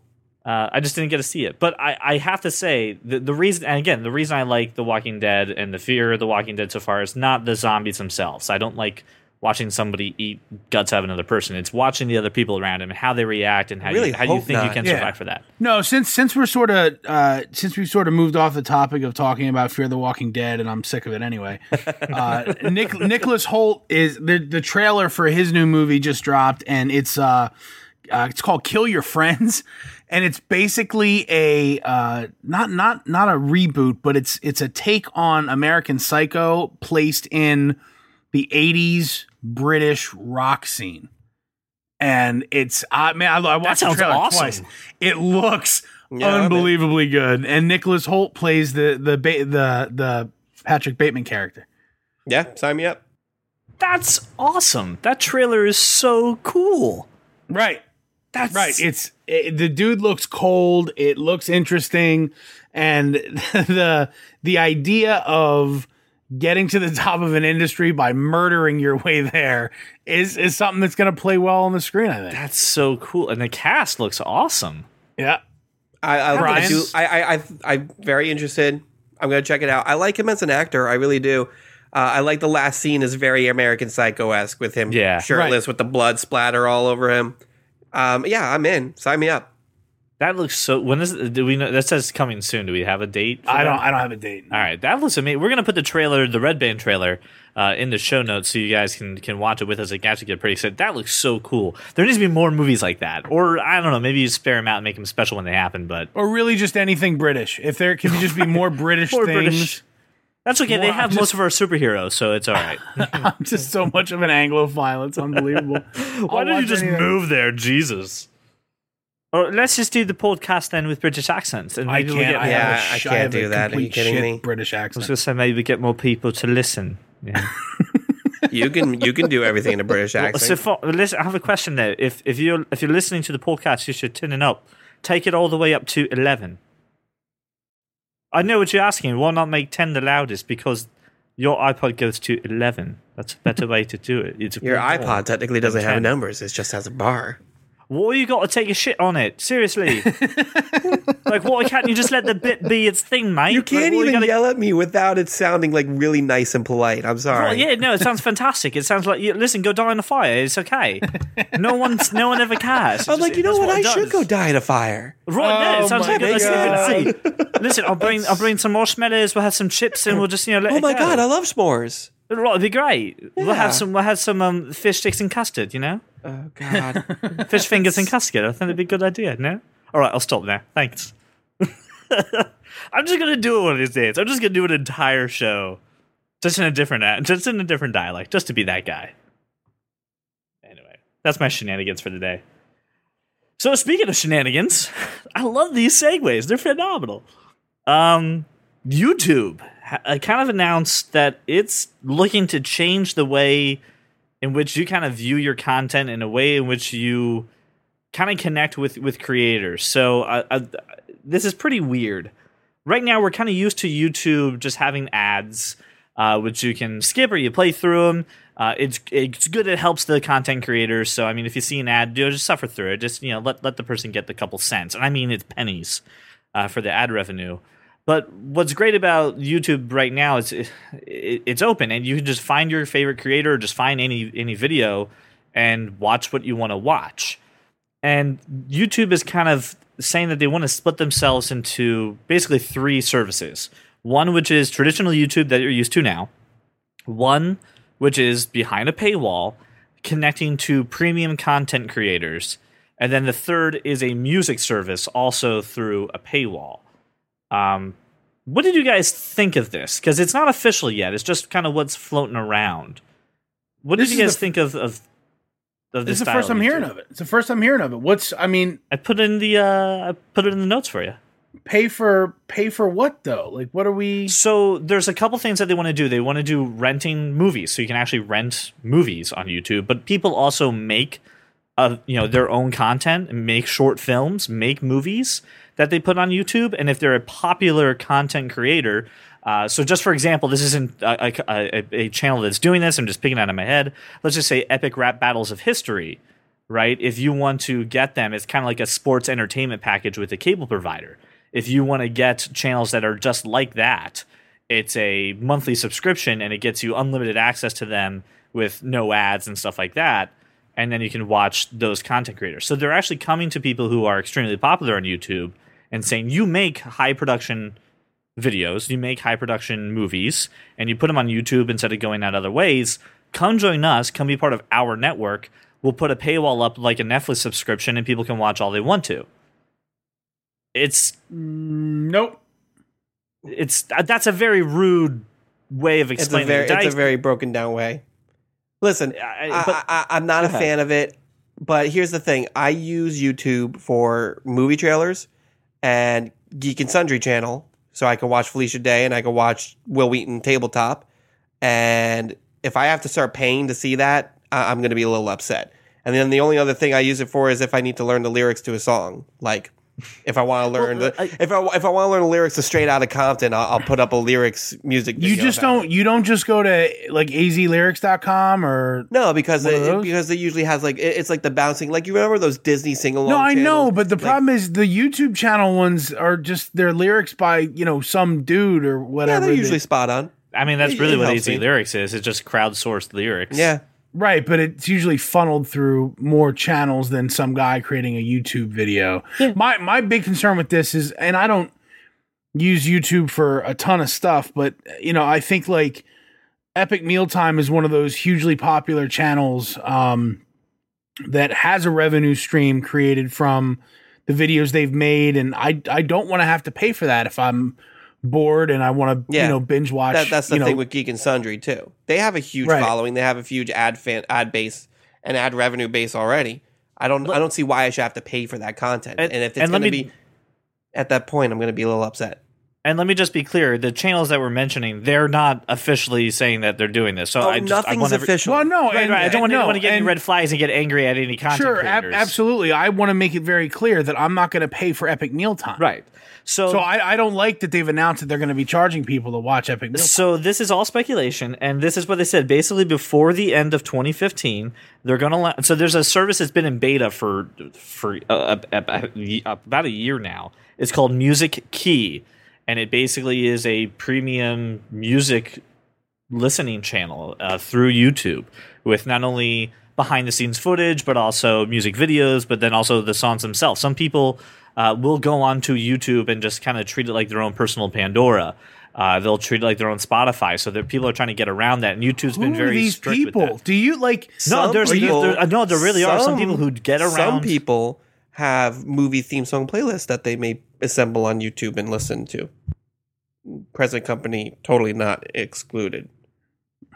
Uh, I just didn't get to see it. But I, I have to say, the, the reason, and again, the reason I like The Walking Dead and the fear of The Walking Dead so far is not the zombies themselves. I don't like watching somebody eat guts out of another person. It's watching the other people around him and how they react and how, Really you, how you hope think you not. can Yeah. survive for that. No, since since we're sort of uh, since we've sort of moved off the topic of talking about Fear the Walking Dead, and I'm sick of it anyway. Uh, Nick Nicholas Hoult is the the trailer for his new movie just dropped, and it's uh, uh it's called Kill Your Friends, and it's basically a uh not not not a reboot, but it's it's a take on American Psycho placed in the '80s British rock scene and it's I man, I, I watched the trailer awesome. twice. It looks Yeah, I'm in. unbelievably good, and Nicholas Hoult plays the the ba- the the Patrick Bateman character. yeah sign me up That's awesome. That trailer is so cool. Right, That's right. It's it, the dude looks cold. It looks interesting, and the the idea of getting to the top of an industry by murdering your way there is is something that's going to play well on the screen. I think. That's so cool. And the cast looks awesome. Yeah. I I, I, do, I, I, I I'm very interested. I'm going to check it out. I like him as an actor. I really do. Uh, I like the last scene is very American Psycho esque with him Yeah. shirtless with the blood splatter all over him. Um, yeah, I'm in. Sign me up. That looks so. When is do we know? That says coming soon. Do we have a date? I don't. that? I don't have a date. All right, that looks amazing. We're gonna put the trailer, the Red Band trailer, uh, in the show notes so you guys can can watch it with us. Like, actually get pretty excited. That looks so cool. There needs to be more movies like that, or I don't know, maybe you spare them out and make them special when they happen. But or really just anything British. If there can you just be more British More things, British. That's okay. they have just- most of our superheroes, so it's all right. I'm just so much of an Anglophile. It's unbelievable. Why don't you just move there, Jesus? Or let's just do the podcast then with British accents, and I maybe we'll get I, Yeah, have a I can't have do that. Are you complete kidding shit me? British I was accent. gonna say maybe get more people to listen. Yeah. You can you can do everything in a British So accent. for, listen, I have a question though. If if you're if you're listening to the podcast, you should turn it up. Take it all the way up to eleven. I know what you're asking. Why not make ten the loudest? Because your iPod goes to eleven. That's a better way to do it. It's Your iPod technically doesn't have numbers. It just has a bar. Why you got to take a shit on it? Seriously. like, why can't you just let the bit be its thing, mate? You can't Like, why even gotta- yell at me without it sounding like really nice and polite. I'm sorry. Well, yeah, no, it sounds fantastic. It sounds like, you, listen, go die in a fire. It's okay. No one's, no one ever cares. It I'm just- like, you know does what? I it should go die in a fire. Right there, Oh it sounds my like a good God. idea. Listen, I'll bring I'll bring some marshmallows. We'll have some chips, and we'll just you know let Oh it my go. god, I love s'mores. Right, it'd be great. We'll Yeah. have some we'll have some um, fish sticks and custard. You know, Oh god. fish fingers and custard. I think it'd be a good idea. No, all right, I'll stop there. Thanks. I'm just gonna do it one of these days. I'm just gonna do an entire show, just in a different a- just in a different dialect, just to be that guy. Anyway, that's my shenanigans for today. So speaking of shenanigans, I love these segues. They're phenomenal. Um, YouTube ha- uh, kind of announced that it's looking to change the way in which you kind of view your content in a way in which you kind of connect with with creators. So uh, uh, this is pretty weird. Right now, we're kind of used to YouTube just having ads, uh, which you can skip or you play through them. Uh, it's it's good. It helps the content creators. So I mean, if you see an ad, do just suffer through it. Just you know, let let the person get the couple cents. And I mean, it's pennies uh, for the ad revenue. But what's great about YouTube right now is it, it, it's open, and you can just find your favorite creator, or just find any any video, and watch what you want to watch. And YouTube is kind of saying that they want to split themselves into basically three services. One which is traditional YouTube that you're used to now. One which is behind a paywall, connecting to premium content creators. And then the third is a music service, also through a paywall. Um, what did you guys think of this? Because it's not official yet; it's just kind of what's floating around. What This did you guys the- think of of, of This is this? the first I'm hearing of it. It's the first I'm hearing of it. What's I mean, I put it in the uh, I put it in the notes for you. pay for pay for what though? Like what are we So there's a couple things that they want to do. They want to do renting movies, so you can actually rent movies on YouTube. But people also make, uh, you know, their own content and make short films, make movies that they put on YouTube. And if they're a popular content creator, uh, so just for example, this isn't a, a, a, a channel that's doing this. I'm just picking out of my head. Let's just say Epic Rap Battles of History, right? If you want to get them, it's kind of like a sports entertainment package with a cable provider. If you want to get channels that are just like that, it's a monthly subscription and it gets you unlimited access to them with no ads and stuff like that. And then you can watch those content creators. So they're actually coming to people who are extremely popular on YouTube and saying, you make high production videos, you make high production movies, and you put them on YouTube instead of going out other ways. Come join us, come be part of our network. We'll put a paywall up like a Netflix subscription and people can watch all they want to. It's Nope. it's uh, that's a very rude way of It's a explaining very, it. it's a I- very broken down way. Listen, I- I, but- I, I'm not a ahead. fan of it, but here's the thing: I use YouTube for movie trailers and Geek and Sundry channel, so I can watch Felicia Day and I can watch Wil Wheaton tabletop. And if I have to start paying to see that, I- I'm going to be a little upset. And then the only other thing I use it for is if I need to learn the lyrics to a song, like. If I want to learn Well, the, I- if I if I want to learn the lyrics to Straight Outta Compton, I'll, I'll put up a lyrics music. You just don't you don't just go to like azlyrics.com or No, because it, because it usually has like it- it's like the bouncing. Like you remember those Disney sing along? No, I know, but the problem is the YouTube channel ones are just their lyrics by, you know, some dude or yeah, whatever. they're that- usually spot on. I mean, that's It- really it what helps AZ me. Lyrics is. It's just crowdsourced lyrics. Yeah, Right, but it's usually funneled through more channels than some guy creating a YouTube video. My my big concern with this is and I don't use YouTube for a ton of stuff, but you know, I think like Epic Mealtime is one of those hugely popular channels um, that has a revenue stream created from the videos they've made and I I don't want to have to pay for that if I'm bored and I want to Yeah. you know binge watch that, that's the you know, thing with Geek and Sundry too. They have a huge Right. following. They have a huge ad fan ad base and ad revenue base already. I don't I don't see why I should have to pay for that content. And, And- if it's going to be at that point, I'm going to be a little upset. And let me just be clear: the channels that we're mentioning, they're not officially saying that they're doing this. So Oh, I just, I nothing's want every- official. Well, no, Right, and, right. I don't want no, anyone to get any red flags and get angry at any content Sure, ab- absolutely. I want to make it very clear that I'm not going to pay for Epic Mealtime. Right. So, So I, I don't like that they've announced that they're going to be charging people to watch Epic Mealtime. So this is all speculation, and this is what they said. Basically, before the end of 2015, they're going to. La- so there's a service that's been in beta for for uh, about about a year now. It's called Music Key, and it basically is a premium music listening channel uh, through YouTube with not only behind the scenes footage, but also music videos, but then also the songs themselves. Some people uh, will go onto YouTube and just kind of treat it like their own personal Pandora. Uh, they'll treat it like their own Spotify. So that people are trying to get around that, and YouTube's Who been very these strict people? with that. Do you like? No, there's people- there, no, there really are some people who get around. Some people have movie theme song playlists that they may assemble on YouTube and listen to. Present company totally not excluded.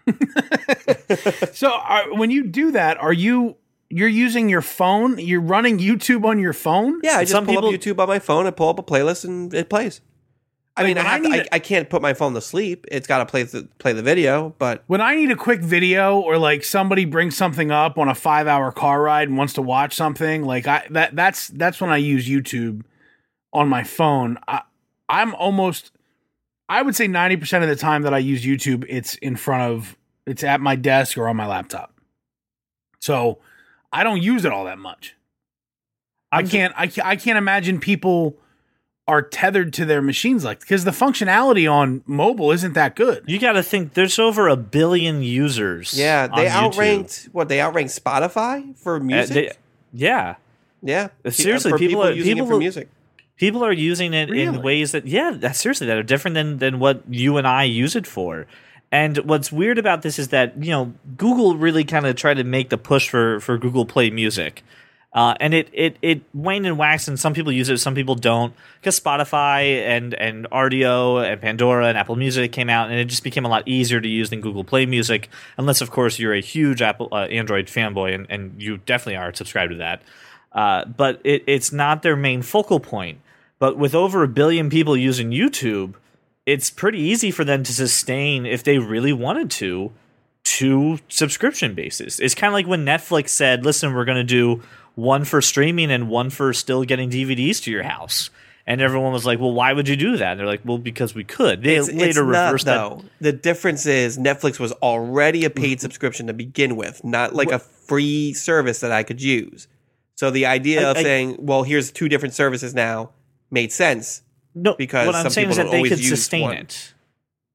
So are, when you do that, are you you're using your phone? You're running YouTube on your phone? Yeah, I just Some pull people- up YouTube on my phone and pull up a playlist and it plays. I mean, I, when I to, I, a- I can't put my phone to sleep. It's got to play the play the video, but When I need a quick video or like somebody brings something up on a five hour car ride and wants to watch something, like I that that's that's when I use YouTube on my phone. I, I'm almost I would say ninety percent of the time that I use YouTube, it's in front of It's at my desk or on my laptop. So I don't use it all that much. I can't I can't, I can't imagine people are tethered to their machines like because the functionality on mobile isn't that good. You got to think there's over a billion users. Yeah, they on YouTube. outranked what they outranked Spotify for Uh, music. they- yeah, yeah, seriously, for people are- using people it for music. People are using it Really? in ways that yeah, that seriously that are different than than what you and I use it for. And what's weird about this is that you know Google really kind of tried to make the push for for Google Play Music. Uh, and it, it it waned and waxed, and some people use it, some people don't, because Spotify and and Rdio and Pandora and Apple Music came out, and it just became a lot easier to use than Google Play Music, unless of course you're a huge Apple uh, Android fanboy, and, and you definitely are subscribed to that. Uh, but it, it's not their main focal point. But with over a billion people using YouTube, it's pretty easy for them to sustain if they really wanted to two subscription bases. It's kind of like when Netflix said, "Listen, we're going to do one for streaming and one for still getting DVDs to your house." And everyone was like, "Well, why would you do that?" And they're like, "Well, because we could." They It's, it's later not, reversed that. though. The difference is Netflix was already a paid subscription to begin with, not like a free service that I could use. So the idea I- of I- saying, "Well, here's two different services now," made sense. No, because what I'm some saying is that they could sustain one. it.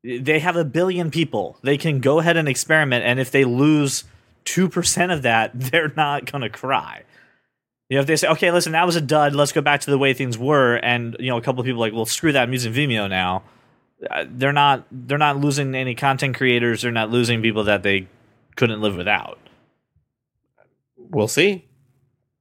They have a billion people. They can go ahead and experiment, and if they lose two percent of that, they're not going to cry. You know, if they say, "Okay, listen, that was a dud. Let's go back to the way things were," and you know, a couple of people are like, "Well, screw that. I'm using Vimeo now." Uh, They're not. They're not losing any content creators. They're not losing people that they couldn't live without. We'll see.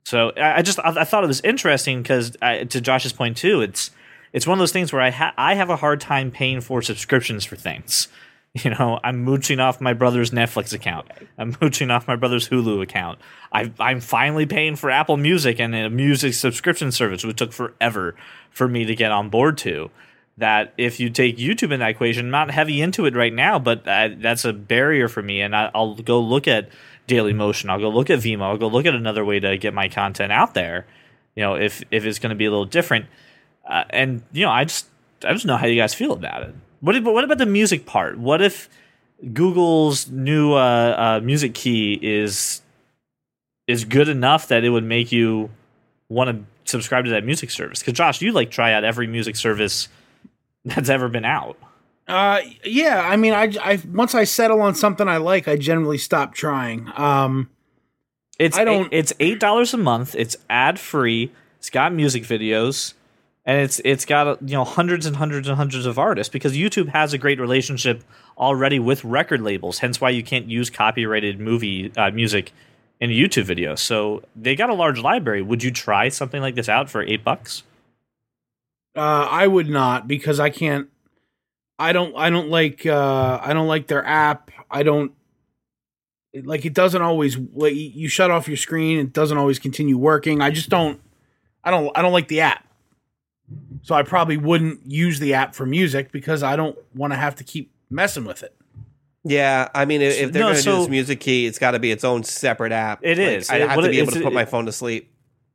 So I, I just I, I thought it was interesting because to Josh's point too, it's it's one of those things where I ha- I have a hard time paying for subscriptions for things. You know, I'm mooching off my brother's Netflix account. I'm mooching off my brother's Hulu account. I, I'm finally paying for Apple Music and a music subscription service, which took forever for me to get on board to. That if you take YouTube in that equation, I'm not heavy into it right now, but uh, that's a barrier for me. And I, I'll go look at Daily Motion. I'll go look at Vimeo. I'll go look at another way to get my content out there. You know, if if it's going to be a little different. Uh, and you know, I just I just know how you guys feel about it. What if, what about the music part? What if Google's new uh, uh, music key is is good enough that it would make you want to subscribe to that music service? Because Josh, you like try out every music service that's ever been out. Uh, yeah. I mean, I, I once I settle on something I like, I generally stop trying. Um, It's I don't- It's eight dollars a month. It's ad free. It's got music videos, and it's it's got you know hundreds and hundreds and hundreds of artists because YouTube has a great relationship already with record labels. Hence why you can't use copyrighted movie uh, music in a YouTube video. So they got a large library. Would you try something like this out for eight bucks? Uh, I would not because I can't. I don't. I don't like. Uh, I don't like their app. I don't like. It doesn't always. Like you shut off your screen. It doesn't always continue working. I just don't. I don't. I don't like the app. So I probably wouldn't use the app for music because I don't want to have to keep messing with it. Yeah, I mean, if if they're No, going to do this music key, it's got to be its own separate app. It Like, is. I have what to be able to put it- my phone to sleep.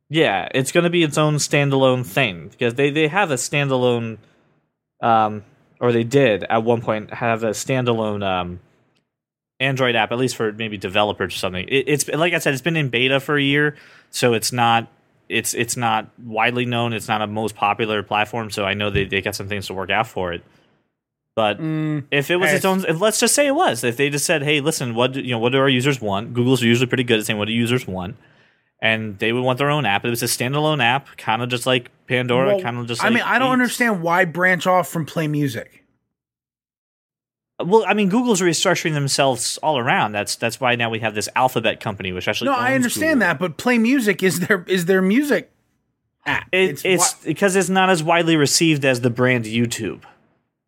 Yeah, it's going to be its own standalone thing because they they have a standalone, um, or they did at one point have a standalone um, Android app, at least for maybe developers or something. It, it's like I said, it's been in beta for a year, so it's not it's it's not widely known. It's not a most popular platform, so I know they they got some things to work out for it. But if it was its own, if, let's just say it was. If they just said, "Hey, listen, what do, you know? What do our users want?" Google's usually pretty good at saying what do users want, and they would want their own app. It was a standalone app, kind of just like Pandora, Well, kind of just. I like mean, I don't Beats. understand why branch off from Play Music. Well, I mean, Google's restructuring themselves all around. That's that's why now we have this Alphabet company, which actually. No, I understand Google. that, but Play Music is their is their music app. It, it's wha- because it's not as widely received as the brand YouTube.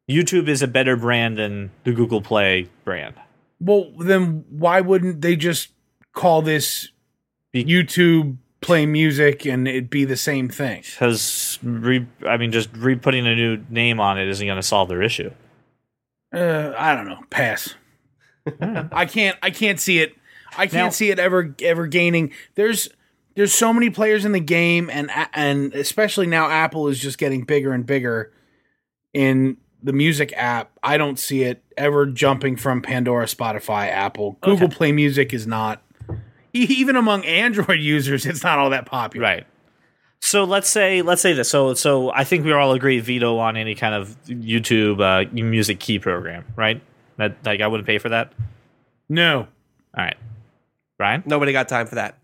YouTube is a better brand than the Google Play brand. well, then why wouldn't they just call this YouTube Play Music and it'd be the same thing? Because re, I mean, just re putting a new name on it isn't going to solve their issue. Uh, I don't know. Pass. I can't. I can't see it. I can't Now- see it ever ever gaining. There's there's so many players in the game, and and especially now Apple is just getting bigger and bigger in the music app, I don't see it ever jumping from Pandora, Spotify, Apple. Google Okay. Play Music is not even among Android users, it's not all that popular. Right. So let's say let's say this. So so I think we all agree veto on any kind of YouTube uh, music key program, right? That like I wouldn't pay for that. No. All right, Brian. Nobody got time for that.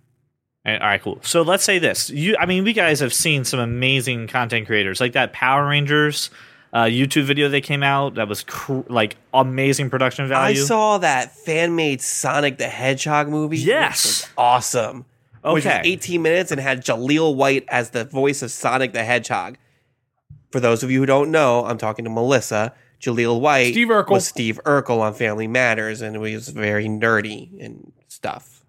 All right, cool. So let's say this. You, I mean, we guys have seen some amazing content creators like that Power Rangers uh, YouTube video that came out. That was cr- like amazing production value. I saw that fan made Sonic the Hedgehog movie. which Yes. was awesome. Which was Okay. 18 minutes and had Jaleel White as the voice of Sonic the Hedgehog. For those of you who don't know, I'm talking to Melissa. Jaleel White Steve Urkel. was Steve Urkel on Family Matters, and he was very nerdy and stuff.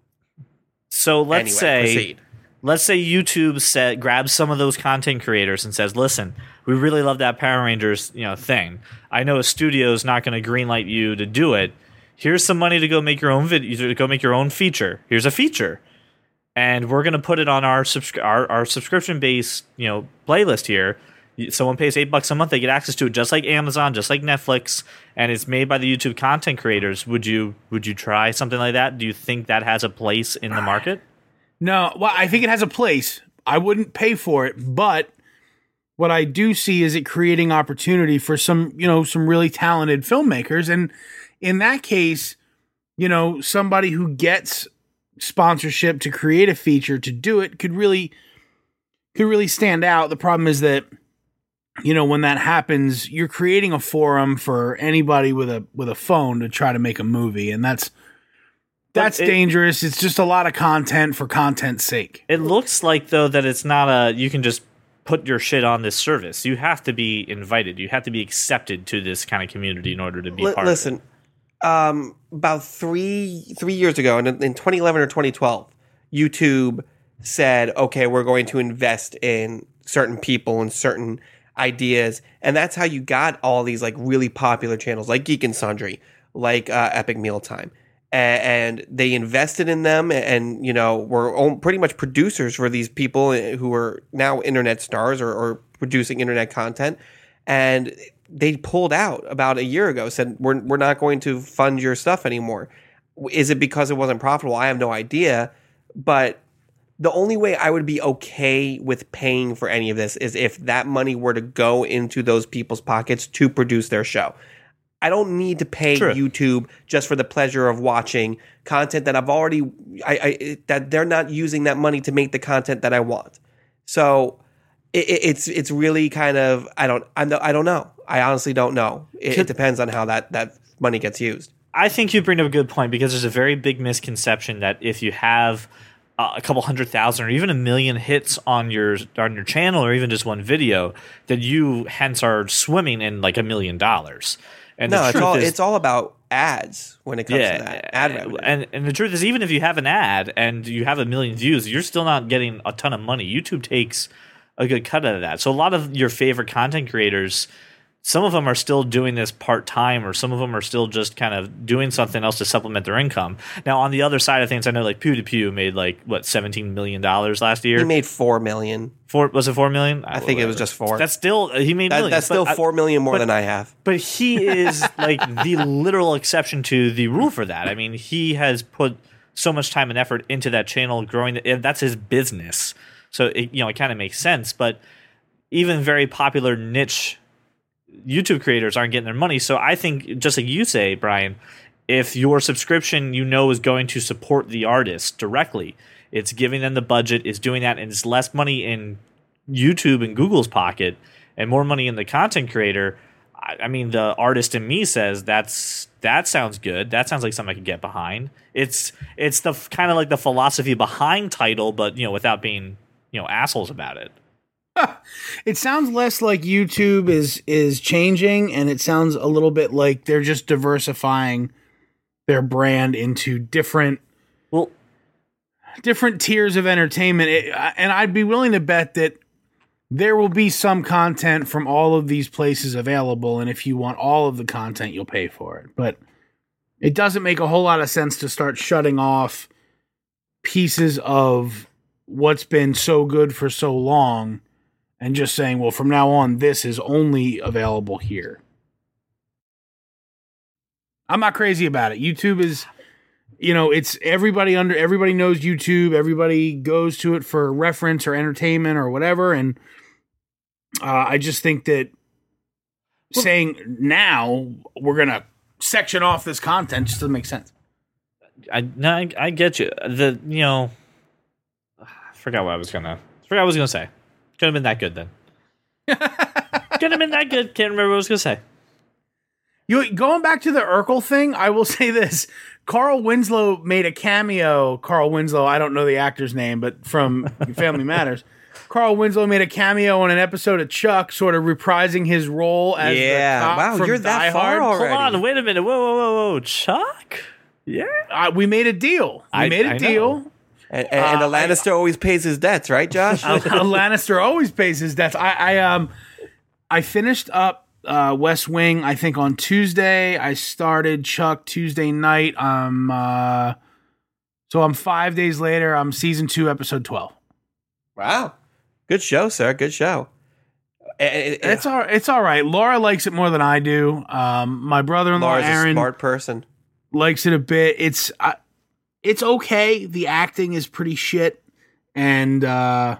So let's Anyway, say proceed. Let's say YouTube said grabs some of those content creators and says, "Listen, we really love that Power Rangers, you know, thing. I know a studio is not going to greenlight you to do it. Here's some money to go make your own video, to go make your own feature. Here's a feature, and we're going to put it on our subscri- our, our subscription based, you know, playlist here." Someone pays eight bucks a month; they get access to it, just like Amazon, just like Netflix, and it's made by the YouTube content creators. Would you would you try something like that? Do you think that has a place in the market? No, well, I think it has a place. I wouldn't pay for it, but what I do see is it creating opportunity for some, you know, some really talented filmmakers. And in that case, you know, somebody who gets sponsorship to create a feature to do it could really could really stand out. The problem is that you know when that happens you're creating a forum for anybody with a with a phone to try to make a movie and that's that's it- dangerous it's just a lot of content for content's sake It looks like though that it's not a you can just put your shit on this service. You have to be invited. You have to be accepted to this kind of community in order to be Li- part listen, of it. um, about three three years ago, in, in 2011 or 2012, YouTube said, "Okay, we're going to invest in certain people and certain ideas," and that's how you got all these like really popular channels like Geek and Sundry, like uh, Epic Mealtime. And they invested in them, and you know, were pretty much producers for these people uh, who are now internet stars or, or producing internet content. And they pulled out about a year ago. Said we're we're not going to fund your stuff anymore. Is it because it wasn't profitable? I have no idea. But the only way I would be okay with paying for any of this is if that money were to go into those people's pockets to produce their show. I don't need to pay True. YouTube just for the pleasure of watching content that I've already I, I that they're not using that money to make the content that I want. So it, it- it's it's really kind of I don't I don't, I don't know. I honestly don't know. It, it depends on how that that money gets used. I think you bring up a good point because there's a very big misconception that if you have uh, a couple hundred thousand or even a million hits on your on your channel or even just one video, that you hence are swimming in like a million dollars. And No, it's all is, it's all about ads when it comes to that ad uh, revenue. and and the truth is, even if you have an ad and you have a million views, you're still not getting a ton of money. YouTube takes a good cut out of that. So a lot of your favorite content creators, some of them are still doing this part time, or some of them are still just kind of doing something else to supplement their income. Now, on the other side of things, I know like PewDiePie made like what seventeen million dollars last year. he made four million. four was it four million? I think it was just four. That's still uh, he made That, millions, that's still uh, four million more but- than I have. but he is like the literal exception to the rule for that. I mean, he has put so much time and effort into that channel, growing. The, and that's his business, so it, you know it kind of makes sense. But even very popular niche YouTube creators aren't getting their money. So I think, just like you say, Brian, if your subscription you know is going to support the artist directly, it's giving them the budget, it's doing that, and it's less money in YouTube and Google's pocket and more money in the content creator. I, I mean, the artist in me says that's that sounds good. That sounds like something I could get behind. It's it's the kind of like the philosophy behind Tidal, but you know, without being you know assholes about it. it sounds less like youtube is is changing and it sounds a little bit like they're just diversifying their brand into different Well, different tiers of entertainment. It- and i'd be willing to bet that there will be some content from all of these places available and if you want all of the content you'll pay for it. But it doesn't make a whole lot of sense to start shutting off pieces of what's been so good for so long and just saying well from now on this is only available here I'm not crazy about it. YouTube is, you know, it's everybody under everybody knows YouTube. Everybody goes to it for reference or entertainment or whatever. And uh, I just think that saying now we're gonna section off this content just doesn't make sense. I no, I, I get you. The you know, I forgot what I was gonna. Forgot what I was gonna say. Could have been that good then. Could have been that good. Can't remember what I was gonna say. You going back to the Urkel thing? I will say this: Carl Winslow made a cameo. Carl Winslow, I don't know the actor's name, but from Family Matters, Carl Winslow made a cameo on an episode of Chuck, sort of reprising his role as Yeah. the cop Wow, from you're that far Hard. already. Hold on, wait a minute. Whoa, whoa, whoa, whoa, Chuck. Yeah. Uh, we made a deal. We I- made a I deal. know. And, and, Uh, a Lannister always pays his debts, right, Josh? a Lannister always pays his debts. I, I um I finished up uh, West Wing. I think on Tuesday. I started Chuck Tuesday night. Um, uh, so I'm five days later. I'm season two, episode twelve. wow. Good show, sir. Good show. It's all it's all right. Laura likes it more than I do. Um, my brother-in-law Laura's a Aaron smart person. likes it a bit. It's uh, it's okay. The acting is pretty shit, and uh,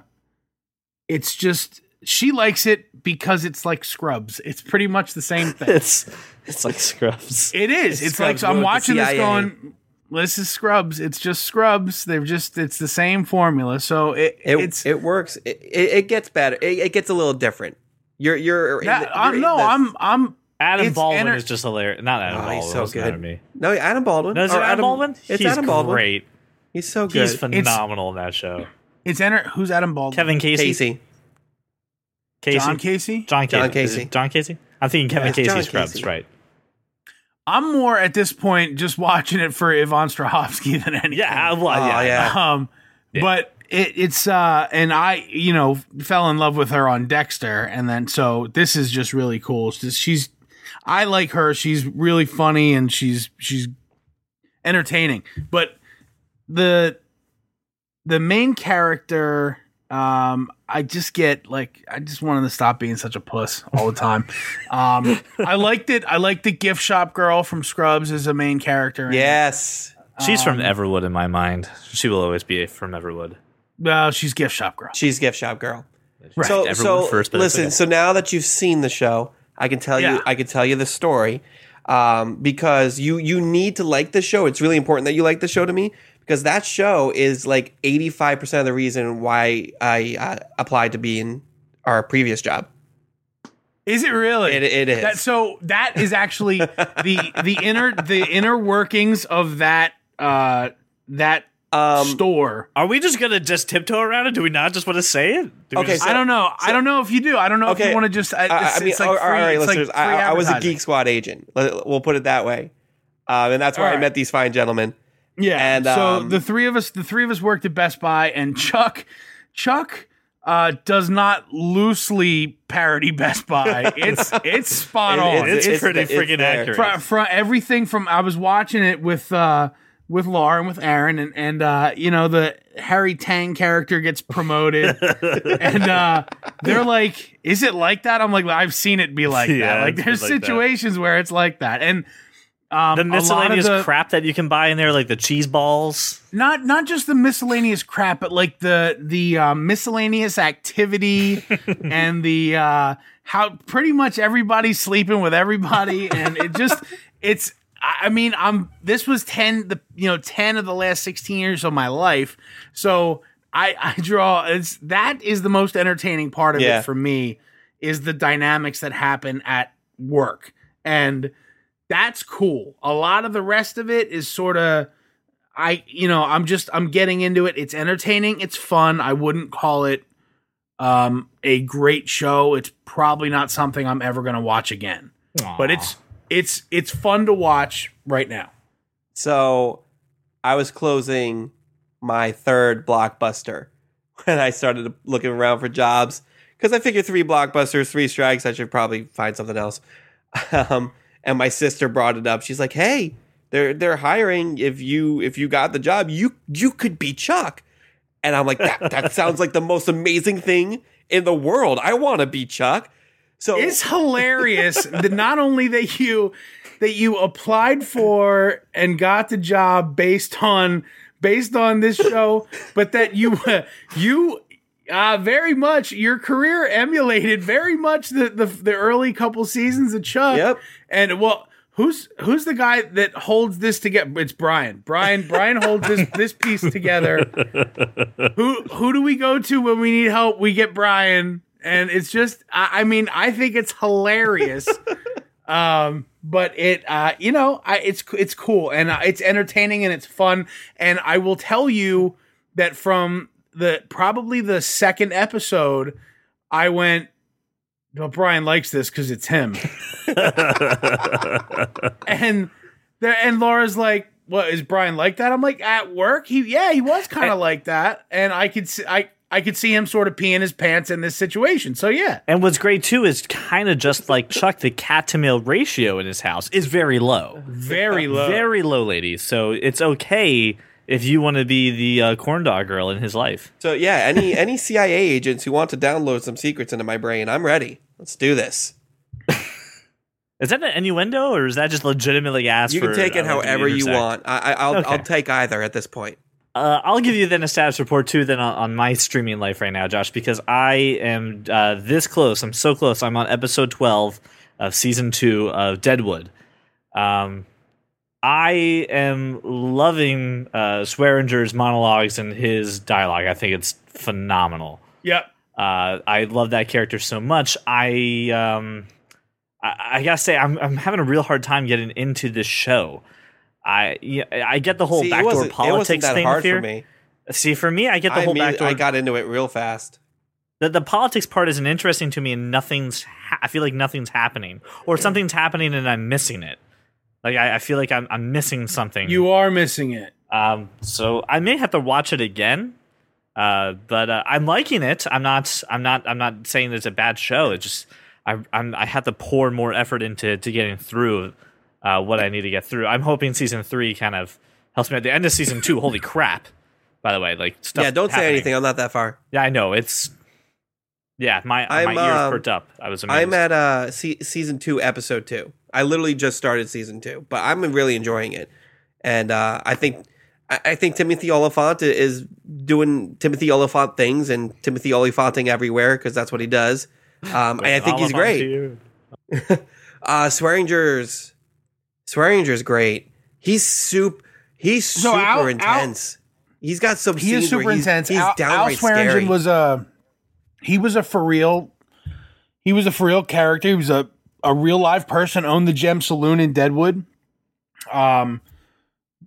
it's just she likes it because it's like Scrubs. It's pretty much the same thing. It's it's like Scrubs. It is. It's, like so I'm watching this going. This is Scrubs. It's just Scrubs. They're just. It's the same formula. So it, It it's. it works. It, it, gets better. It, it gets a little different. You're you're. that, you're I'm, no, the- I'm. I'm. Adam It's Baldwin enter- is just hilarious. Not Adam Oh, Baldwin. he's so good. me. No, Adam Baldwin. No, is it Or Adam, Baldwin? It's He's Adam Baldwin. He's great. He's so good. He's phenomenal in that show. It's enter. Who's Adam Baldwin? Kevin Casey. Casey. Casey. John Casey. John Casey. John Casey. John Casey. I'm thinking Kevin Yeah, Casey John Scrubs. Casey. Right. I'm more at this point just watching it for Yvonne Strahovski than anything. Yeah. Well, Oh, yeah. yeah. Um, but it, it's uh, and I, you know, fell in love with her on Dexter, and then so this is just really cool. Just, she's, I like her. She's really funny and she's she's entertaining. But the the main character, um, I just get like I just wanted to stop being such a puss all the time. um, I liked it. I liked the gift shop girl from Scrubs as a main character. in it. Yes. She's from Um, Everwood in my mind. She will always be from Everwood. Well, she's gift shop girl. She's gift shop girl. Right. So Everwood so first, listen. okay. So now that you've seen the show, I can tell Yeah. you. I can tell you the story. Um, because you you need to like the show. It's really important that you like the show to me because that show is like eighty five percent of the reason why I uh, applied to be in our previous job. Is it really? It- it is. That, so that is actually the the inner the inner workings of that uh that Um, store. Are we just gonna just tiptoe around it? Do we not just want to say it? Do Okay, just- so- I don't know. I don't know if you do. I don't know if you want to just. I, I, I it's, mean, it's like all- free, all right, it's like free I, I was a. Geek Squad agent. We'll put it that way, um, and that's where All I right. met these fine gentlemen. Yeah. And, so um, the three of us, the three of us worked at Best Buy, and Chuck, Chuck. Uh, does not loosely parody Best Buy. It's it's spot It- on. it's, it's- pretty freaking accurate. from, from everything from I was watching it with uh with Laura and with Aaron and and uh you know the Harry Tang character gets promoted and uh they're like is it like that I'm like I've seen it be like Yeah, that like there's like that. situations where it's like that and um the a lot of miscellaneous the- crap that you can buy in there, like the cheese balls. not not just the miscellaneous crap, but like the the uh, miscellaneous activity and the uh, how pretty much everybody's sleeping with everybody, and it just it's. I I mean, I'm. This was ten the you know ten of the last sixteen years of my life, so I I draw. It's that is the most entertaining part of Yeah. it for me is the dynamics that happen at work and that's cool. A lot of the rest of it is sort of I you know, I'm just I'm getting into it. It's entertaining, it's fun. I wouldn't call it um a great show. It's probably not something I'm ever going to watch again. But it's it's it's fun to watch right now. So I was closing my third blockbuster when I started looking around for jobs because I figured three blockbusters, three strikes, I should probably find something else. Um, and my sister brought it up. She's like, "Hey, they're they're hiring. If you if you got the job, you you could be Chuck." And I'm like, "That that sounds like the most amazing thing in the world. I want to be Chuck." So it's hilarious that not only that you that you applied for and got the job based on based on this show, but that you you uh, very much your career emulated very much the, the the early couple seasons of Chuck. Yep. And well, who's who's the guy that holds this together? It's Brian. Brian Brian holds this this piece together. who who do we go to when we need help? We get Brian, and it's just I, I mean I think it's hilarious. um, but it uh, you know I, it's it's cool and uh, it's entertaining and it's fun. And I will tell you that from the probably the second episode, I went. Well, Brian likes this because it's him. and there and Laura's like, "What is Brian like that?" I'm like, "At work, he yeah, he was kind of like that." And I could see, I I could see him sort of peeing his pants in this situation. So yeah, And what's great too is kind of just like Chuck, the cat to male ratio in his house is very low. very low. Very low, ladies. So it's okay if you want to be the uh, corn dog girl in his life. so yeah, any any CIA agents who want to download some secrets into my brain, I'm ready. Let's do this. Is that an innuendo or is that just legitimately asked You for? can take it like, to be however you want. I, I, I'll Okay. I'll take either at this point. Uh, I'll give you then a status report too, then on, on my streaming life right now, Josh, because I am uh, this close. I'm so close. I'm on episode 12 of season two of Deadwood. Um, I am loving uh, Swearengen's monologues and his dialogue. I think it's phenomenal. Yep. Uh, I love that character so much. I um, I, I gotta say, I'm I'm having a real hard time getting into this show. I yeah, I get the whole See, it backdoor wasn't, it wasn't politics that thing hard here. for me. See, for me, I get the I, whole immediately- backdoor. I got into it real fast. the, the politics part isn't interesting to me, and nothing's. Ha- I feel like nothing's happening, or something's happening, and I'm missing it. Like I, I feel like I'm I'm missing something. You are missing it. Um, so I may have to watch it again. Uh, but uh, I'm liking it. I'm not. I'm not. I'm not saying it's a bad show. It's just I. I'm. I have to pour more effort into to getting through uh, what I need to get through. I'm hoping season three kind of helps me at the end of season two. holy crap! By the way, like stuff. yeah, don't say anything. I'm not that far. Yeah, I know. It's. Yeah, my I'm, my ears um, perked up. I was amazed. I'm at uh se- season two, episode two. I literally just started season two, but I'm really enjoying it, and uh, I think I, I think Timothy Olyphant is doing Timothy Olyphant things and Timothy Olyphanting everywhere because that's what he does. Um, and I think he's great. Uh, Swearengen's Swearengen's great. He's soup. He's So super Al- Al- intense. he's got some. He is scenes where super he's, intense. He's Al, Al downright Swearengen scary. was a he was a for real he was a for real character. He was a a real live person. Owned the Gem Saloon in Deadwood. Um,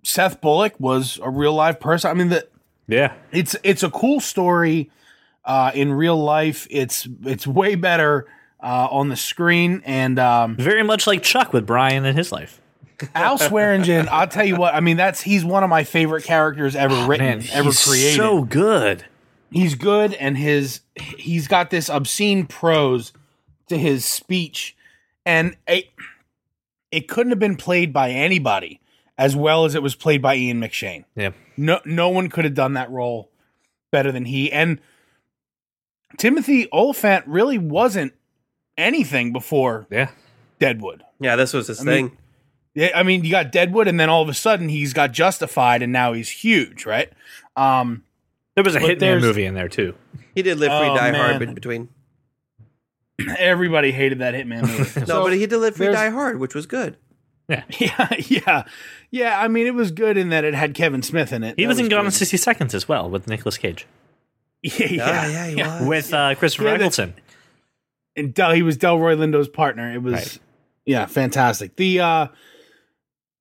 Seth Bullock was a real live person. I mean, the Yeah, it's it's a cool story uh, in real life. It's it's way better uh, on the screen. And um, very much like Chuck with Brian in his life. Al Swearengen, I'll tell you what. I mean, that's he's one of my favorite characters ever ah, written, Man, ever he's created. so good. he's good and his he's got this obscene prose to his speech and it, it couldn't have been played by anybody as well as it was played by Ian McShane. Yeah. No no one could have done that role better than he and Timothy Olyphant really wasn't anything before Yeah. Deadwood. yeah, this was his mean, thing. Yeah, I mean, you got Deadwood, and then all of a sudden he's got Justified, and now he's huge, right? Um, There was a But Hitman movie in there too. He did live free, Oh, die man. hard in between. everybody hated that Hitman movie. No, So- but he did live free, die hard, which was good. Yeah, yeah, yeah. Yeah. I mean, it was good in that it had Kevin Smith in it. He That was in Gone in 60 Seconds as well with Nicolas Cage. Yeah, yeah, Ah, yeah, he was. With uh, Christopher Yeah, Eccleston. And Del, he was Delroy Lindo's partner. It was, Right. yeah, fantastic. The uh,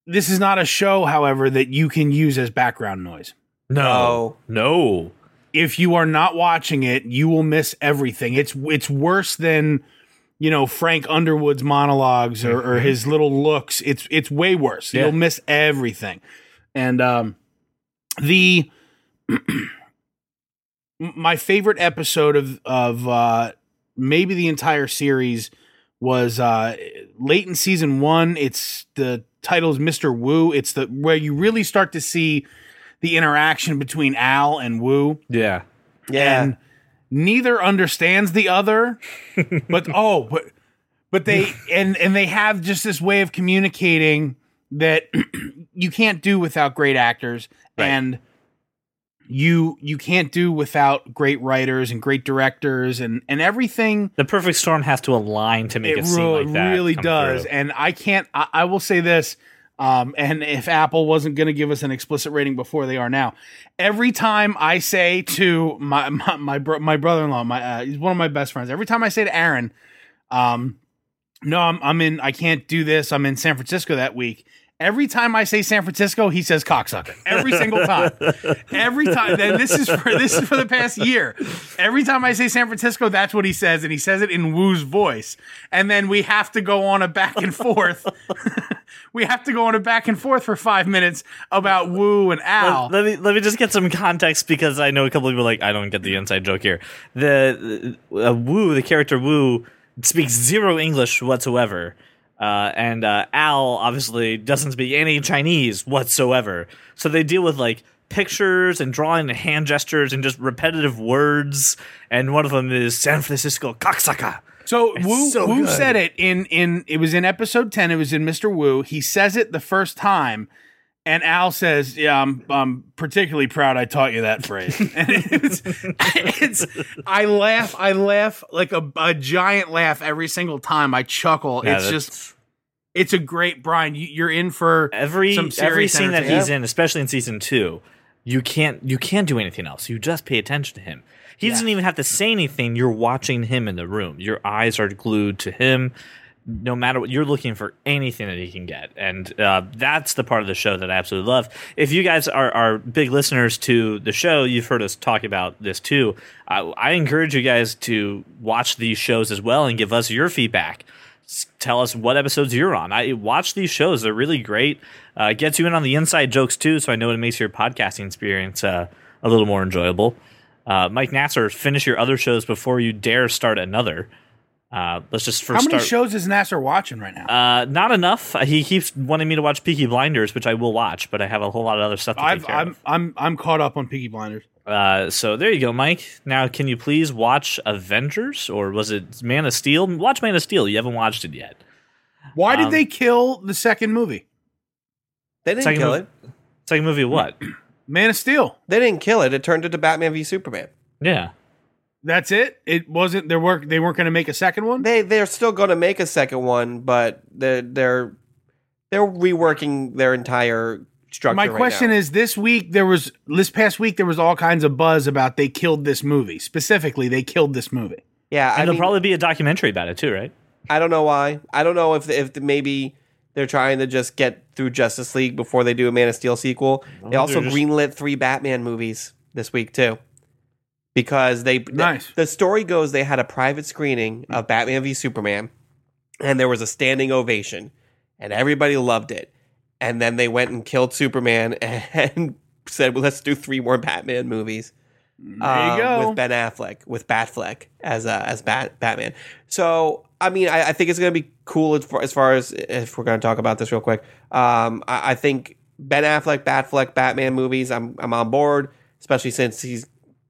this is not a show, however, that you can use as background noise. No. No. If you are not watching it, you will miss everything. It's it's worse than you know Frank Underwood's monologues or, or his little looks. It's it's way worse. Yeah. You'll miss everything. And um, the my favorite episode of of uh, maybe the entire series was uh, late in season one. It's the title is Mister Wu. It's the where you really start to see the interaction between Al and Wu Yeah. Yeah. and neither understands the other. but oh, but but they and and they have just this way of communicating that you can't do without great actors Right. and you you can't do without great writers and great directors and and everything The perfect storm has to align to make it, it seem like that. It really does through. and i can't I, I will say this um, and if apple wasn't going to give us an explicit rating before they are now every time i say to my my my, bro- my brother-in-law my uh, he's one of my best friends every time i say to aaron um, no I'm, I'm in i can't do this i'm in san francisco that week Every time I say San Francisco, he says cocksucker. Every single time. Every time. And this is for this is for the past year. Every time I say San Francisco, that's what he says, and he says it in Wu's voice. And then we have to go on a back and forth. we have to go on a back and forth for five minutes about Wu and Al. Let, let me let me just get some context because I know a couple of people are like I don't get the inside joke here. The uh, Wu, the character Wu, speaks zero English whatsoever, uh, and uh, Al obviously doesn't speak any Chinese whatsoever. So they deal with like pictures and drawing and hand gestures and just repetitive words. And one of them is San Francisco cocksucker. So Wu so Wu said it in in it was in episode ten. It was in Mister Wu. He says it the first time, and Al says, "Yeah, I'm I'm particularly proud I taught you that phrase." and it's, it's I laugh, I laugh like a, a giant laugh every single time. I chuckle. Yeah, it's just it's a great Brian. You, you're in for every every scene that he's in, especially in season two, you can't you can't do anything else. You just pay attention to him. He doesn't even have to say anything. You're watching him in the room. Your eyes are glued to him. No matter what, you're looking for anything that he can get, and uh, that's the part of the show that I absolutely love. If you guys are, are big listeners to the show, you've heard us talk about this too. I, I encourage you guys to watch these shows as well and give us your feedback tell us what episodes you're on. I watch these shows; they're really great. Uh, gets you in on the inside jokes too, so I know it makes your podcasting experience uh, a little more enjoyable. Uh, Mike Nasser, finish your other shows before you dare start another. Uh, let's just first. How many start. shows is Nasser watching right now? uh, not enough. Uh, He keeps wanting me to watch Peaky Blinders, which I will watch, but I have a whole lot of other stuff to take I've, care I'm of. I'm I'm caught up on Peaky Blinders. Uh, so there you go, Mike. Now, can you please watch Avengers or was it Man of Steel? Watch Man of Steel. You haven't watched it yet. Why did Um, they kill the second movie, They didn't Second kill movie- it. Second movie, what? Man of Steel? They didn't kill it. It turned into Batman v Superman. yeah. That's it. It wasn't. There work. They weren't going to make a second one. They they're still going to make a second one, but they're they're they're reworking their entire structure. My right question now. is: This week there was this past week there was all kinds of buzz about they killed this movie. Specifically, they killed this movie. yeah, And I there'll mean, probably be a documentary about it too, right? I don't know why. I don't know if if maybe they're trying to just get through Justice League before they do a Man of Steel sequel. they also just- greenlit three Batman movies this week too, because they Nice. The, story goes they had a private screening of Batman v Superman, and there was a standing ovation, and everybody loved it. And then they went and killed Superman and said, "Well, let's do three more Batman movies." There um, you go. with Ben Affleck, with Batfleck as uh, as Bat Batman. So I mean, I, I think it's going to be cool as far, as far as if we're going to talk about this real quick. Um, I, I think Ben Affleck, Batfleck, Batman movies. I'm I'm on board, especially since he's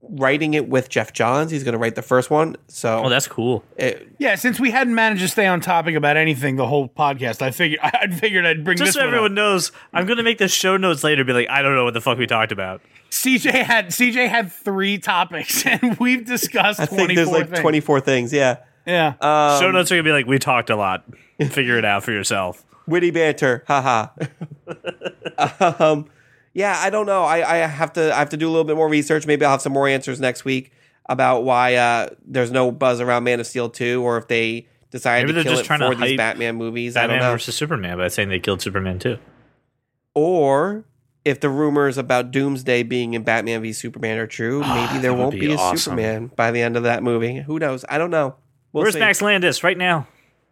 writing it with Geoff Johns. He's going to write the first one. So Oh, that's cool. it, yeah, since we hadn't managed to stay on topic about anything the whole podcast, I figured I figured I'd bring Just this so one everyone up. knows, I'm going to make the show notes later. Be like, I don't know what the fuck we talked about. CJ had CJ had three topics, and we've discussed I twenty think there's four like things. 24 things. Yeah. Yeah, Um, show notes are going to be like, we talked a lot. Figure it out for yourself. witty banter haha um yeah i don't know I, I have to i have to do a little bit more research maybe i'll have some more answers next week about why uh there's no buzz around man of steel 2 or if they decided Maybe to kill just it trying to for these batman movies i Batman don't know versus Superman by saying they killed Superman too. or if the rumors about doomsday being in batman v superman are true maybe there Ah, that would won't be be, a awesome. superman by the end of that movie who knows i don't know We'll Where's see. Max Landis right now?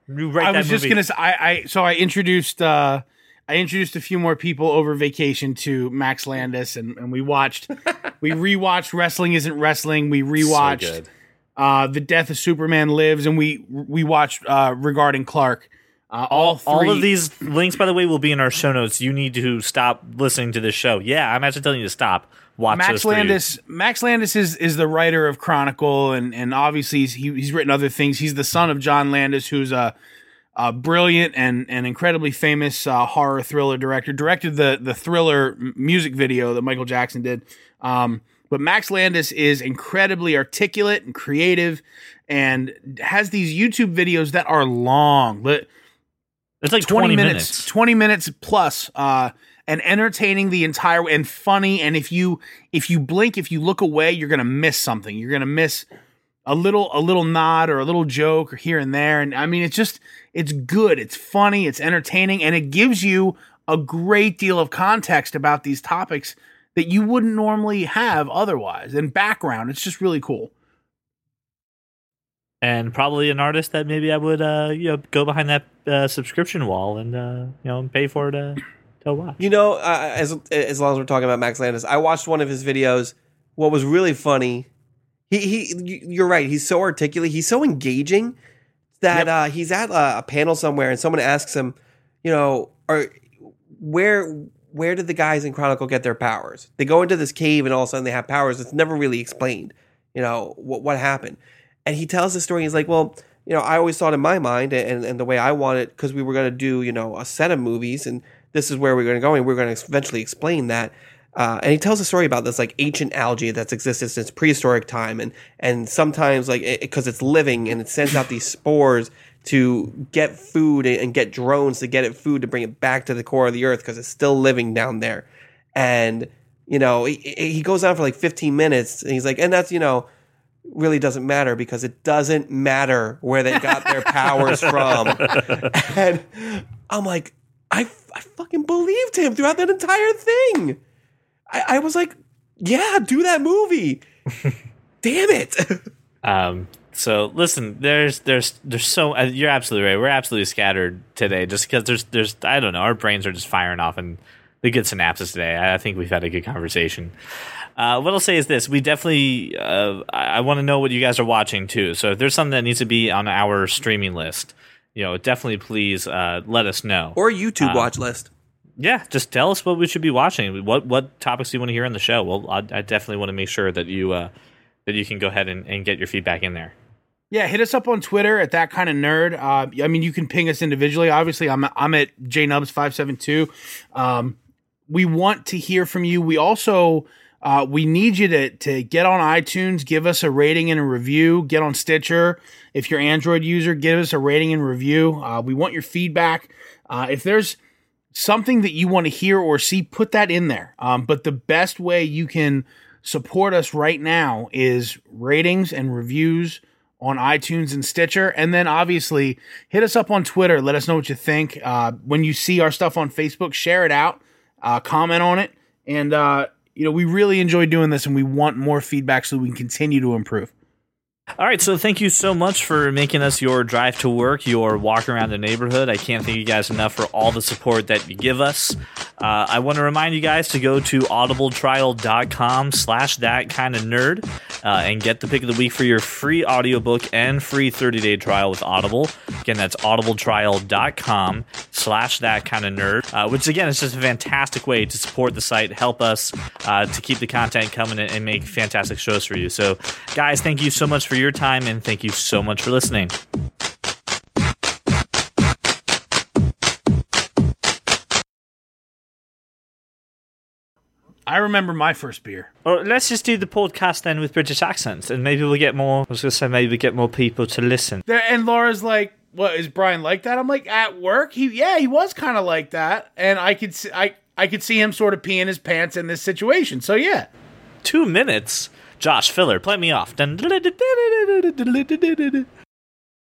You write I that was just movie. gonna. say I, I so I introduced uh I introduced a few more people over vacation to Max Landis, and, and we watched we rewatched Wrestling Isn't Wrestling. We rewatched good. uh The Death of Superman Lives, and we we watched uh regarding Clark. Uh, all three, All of these links, by the way, will be in our show notes. You need to stop listening to this show. Yeah, I'm actually telling you to stop. watch Max three. Landis. Max Landis is is the writer of Chronicle, and and obviously he's, he, he's written other things. He's the son of John Landis, who's a, a brilliant and and incredibly famous uh, horror thriller director. Directed the the thriller music video that Michael Jackson did. Um, but Max Landis is incredibly articulate and creative, and has these YouTube videos that are long. But It's like 20, 20, minutes, minutes. 20 minutes plus uh and entertaining the entire and funny and if you if you blink if you look away you're going to miss something you're going to miss a little a little nod or a little joke or here and there. And I mean it's just it's good. It's funny. It's entertaining. And it gives you a great deal of context about these topics that you wouldn't normally have otherwise. And background it's just really cool. And probably an artist that maybe I would uh you know go behind that uh, subscription wall and uh you know pay for to to watch. You know, uh, as as long as we're talking about Max Landis, I watched one of his videos. What was really funny, he he, you're right. He's so articulate. He's so engaging that uh, he's at a, a panel somewhere, and someone asks him, you know, are where where did the guys in Chronicle get their powers? They go into this cave, and all of a sudden they have powers. It's never really explained. You know what what happened, and he tells the story. He's like, well. You know, I always thought in my mind, and, and the way I wanted, because we were going to do, you know, a set of movies, and this is where we're going to go, and we're going to eventually explain that. Uh, and he tells a story about this like ancient algae that's existed since prehistoric time, and and sometimes like because it's living and it sends out these spores to get food and get drones to get it food to bring it back to the core of the earth because it's still living down there. And you know he, he goes on for like 15 minutes, and he's like, and that's you know really doesn't matter because it doesn't matter where they got their powers from. and I'm like, I, I fucking believed him throughout that entire thing. I, I was like, yeah, do that movie. Damn it. Um, so listen, there's there's there's so uh, you're absolutely right. We're absolutely scattered today, just because there's there's I don't know, our brains are just firing off and the good synapses today. I, I think we've had a good conversation. Uh, what I'll say is this: we definitely uh, I, I want to know what you guys are watching too. So if there's something that needs to be on our streaming list, you know, definitely please uh, let us know. or YouTube watch list. Yeah, just tell us what we should be watching. What what topics do you want to hear on the show? Well, I, I definitely want to make sure that you uh, that you can go ahead and, and get your feedback in there. Yeah, hit us up on Twitter at that kind of nerd. Uh, I mean, you can ping us individually. Obviously, I'm I'm at jnubs five seven two. Um, we want to hear from you. We also uh, we need you to to get on iTunes, give us a rating and a review. Get on Stitcher if you're Android user, give us a rating and review. Uh, we want your feedback. Uh, if there's something that you want to hear or see, put that in there. Um, but the best way you can support us right now is ratings and reviews on iTunes and Stitcher. And then obviously hit us up on Twitter. Let us know what you think. Uh, when you see our stuff on Facebook, share it out, uh, comment on it. And, uh, you know, we really enjoy doing this and we want more feedback so we can continue to improve. All right, so thank you so much for making us your drive to work, your walk around the neighborhood. I can't thank you guys enough for all the support that you give us. Uh, I want to remind you guys to go to audibletrial.com slash that kind of nerd uh, and get the pick of the week for your free audiobook and free 30-day trial with Audible. Again, that's audibletrial.com slash that kind of nerd, uh, which again is just a fantastic way to support the site, help us uh, to keep the content coming and, and make fantastic shows for you. So, guys, thank you so much for your time and thank you so much for listening. I remember my first beer. Or let's just do the podcast then with British accents, and maybe we'll get more. I was going to say maybe we get more people to listen. There, and Laura's like, "What is Brian like that?" I'm like, "At work, he yeah, he was kind of like that." And I could see, I I could see him sort of peeing his pants in this situation. So yeah, Two minutes. Josh Filler, play me off. Dun-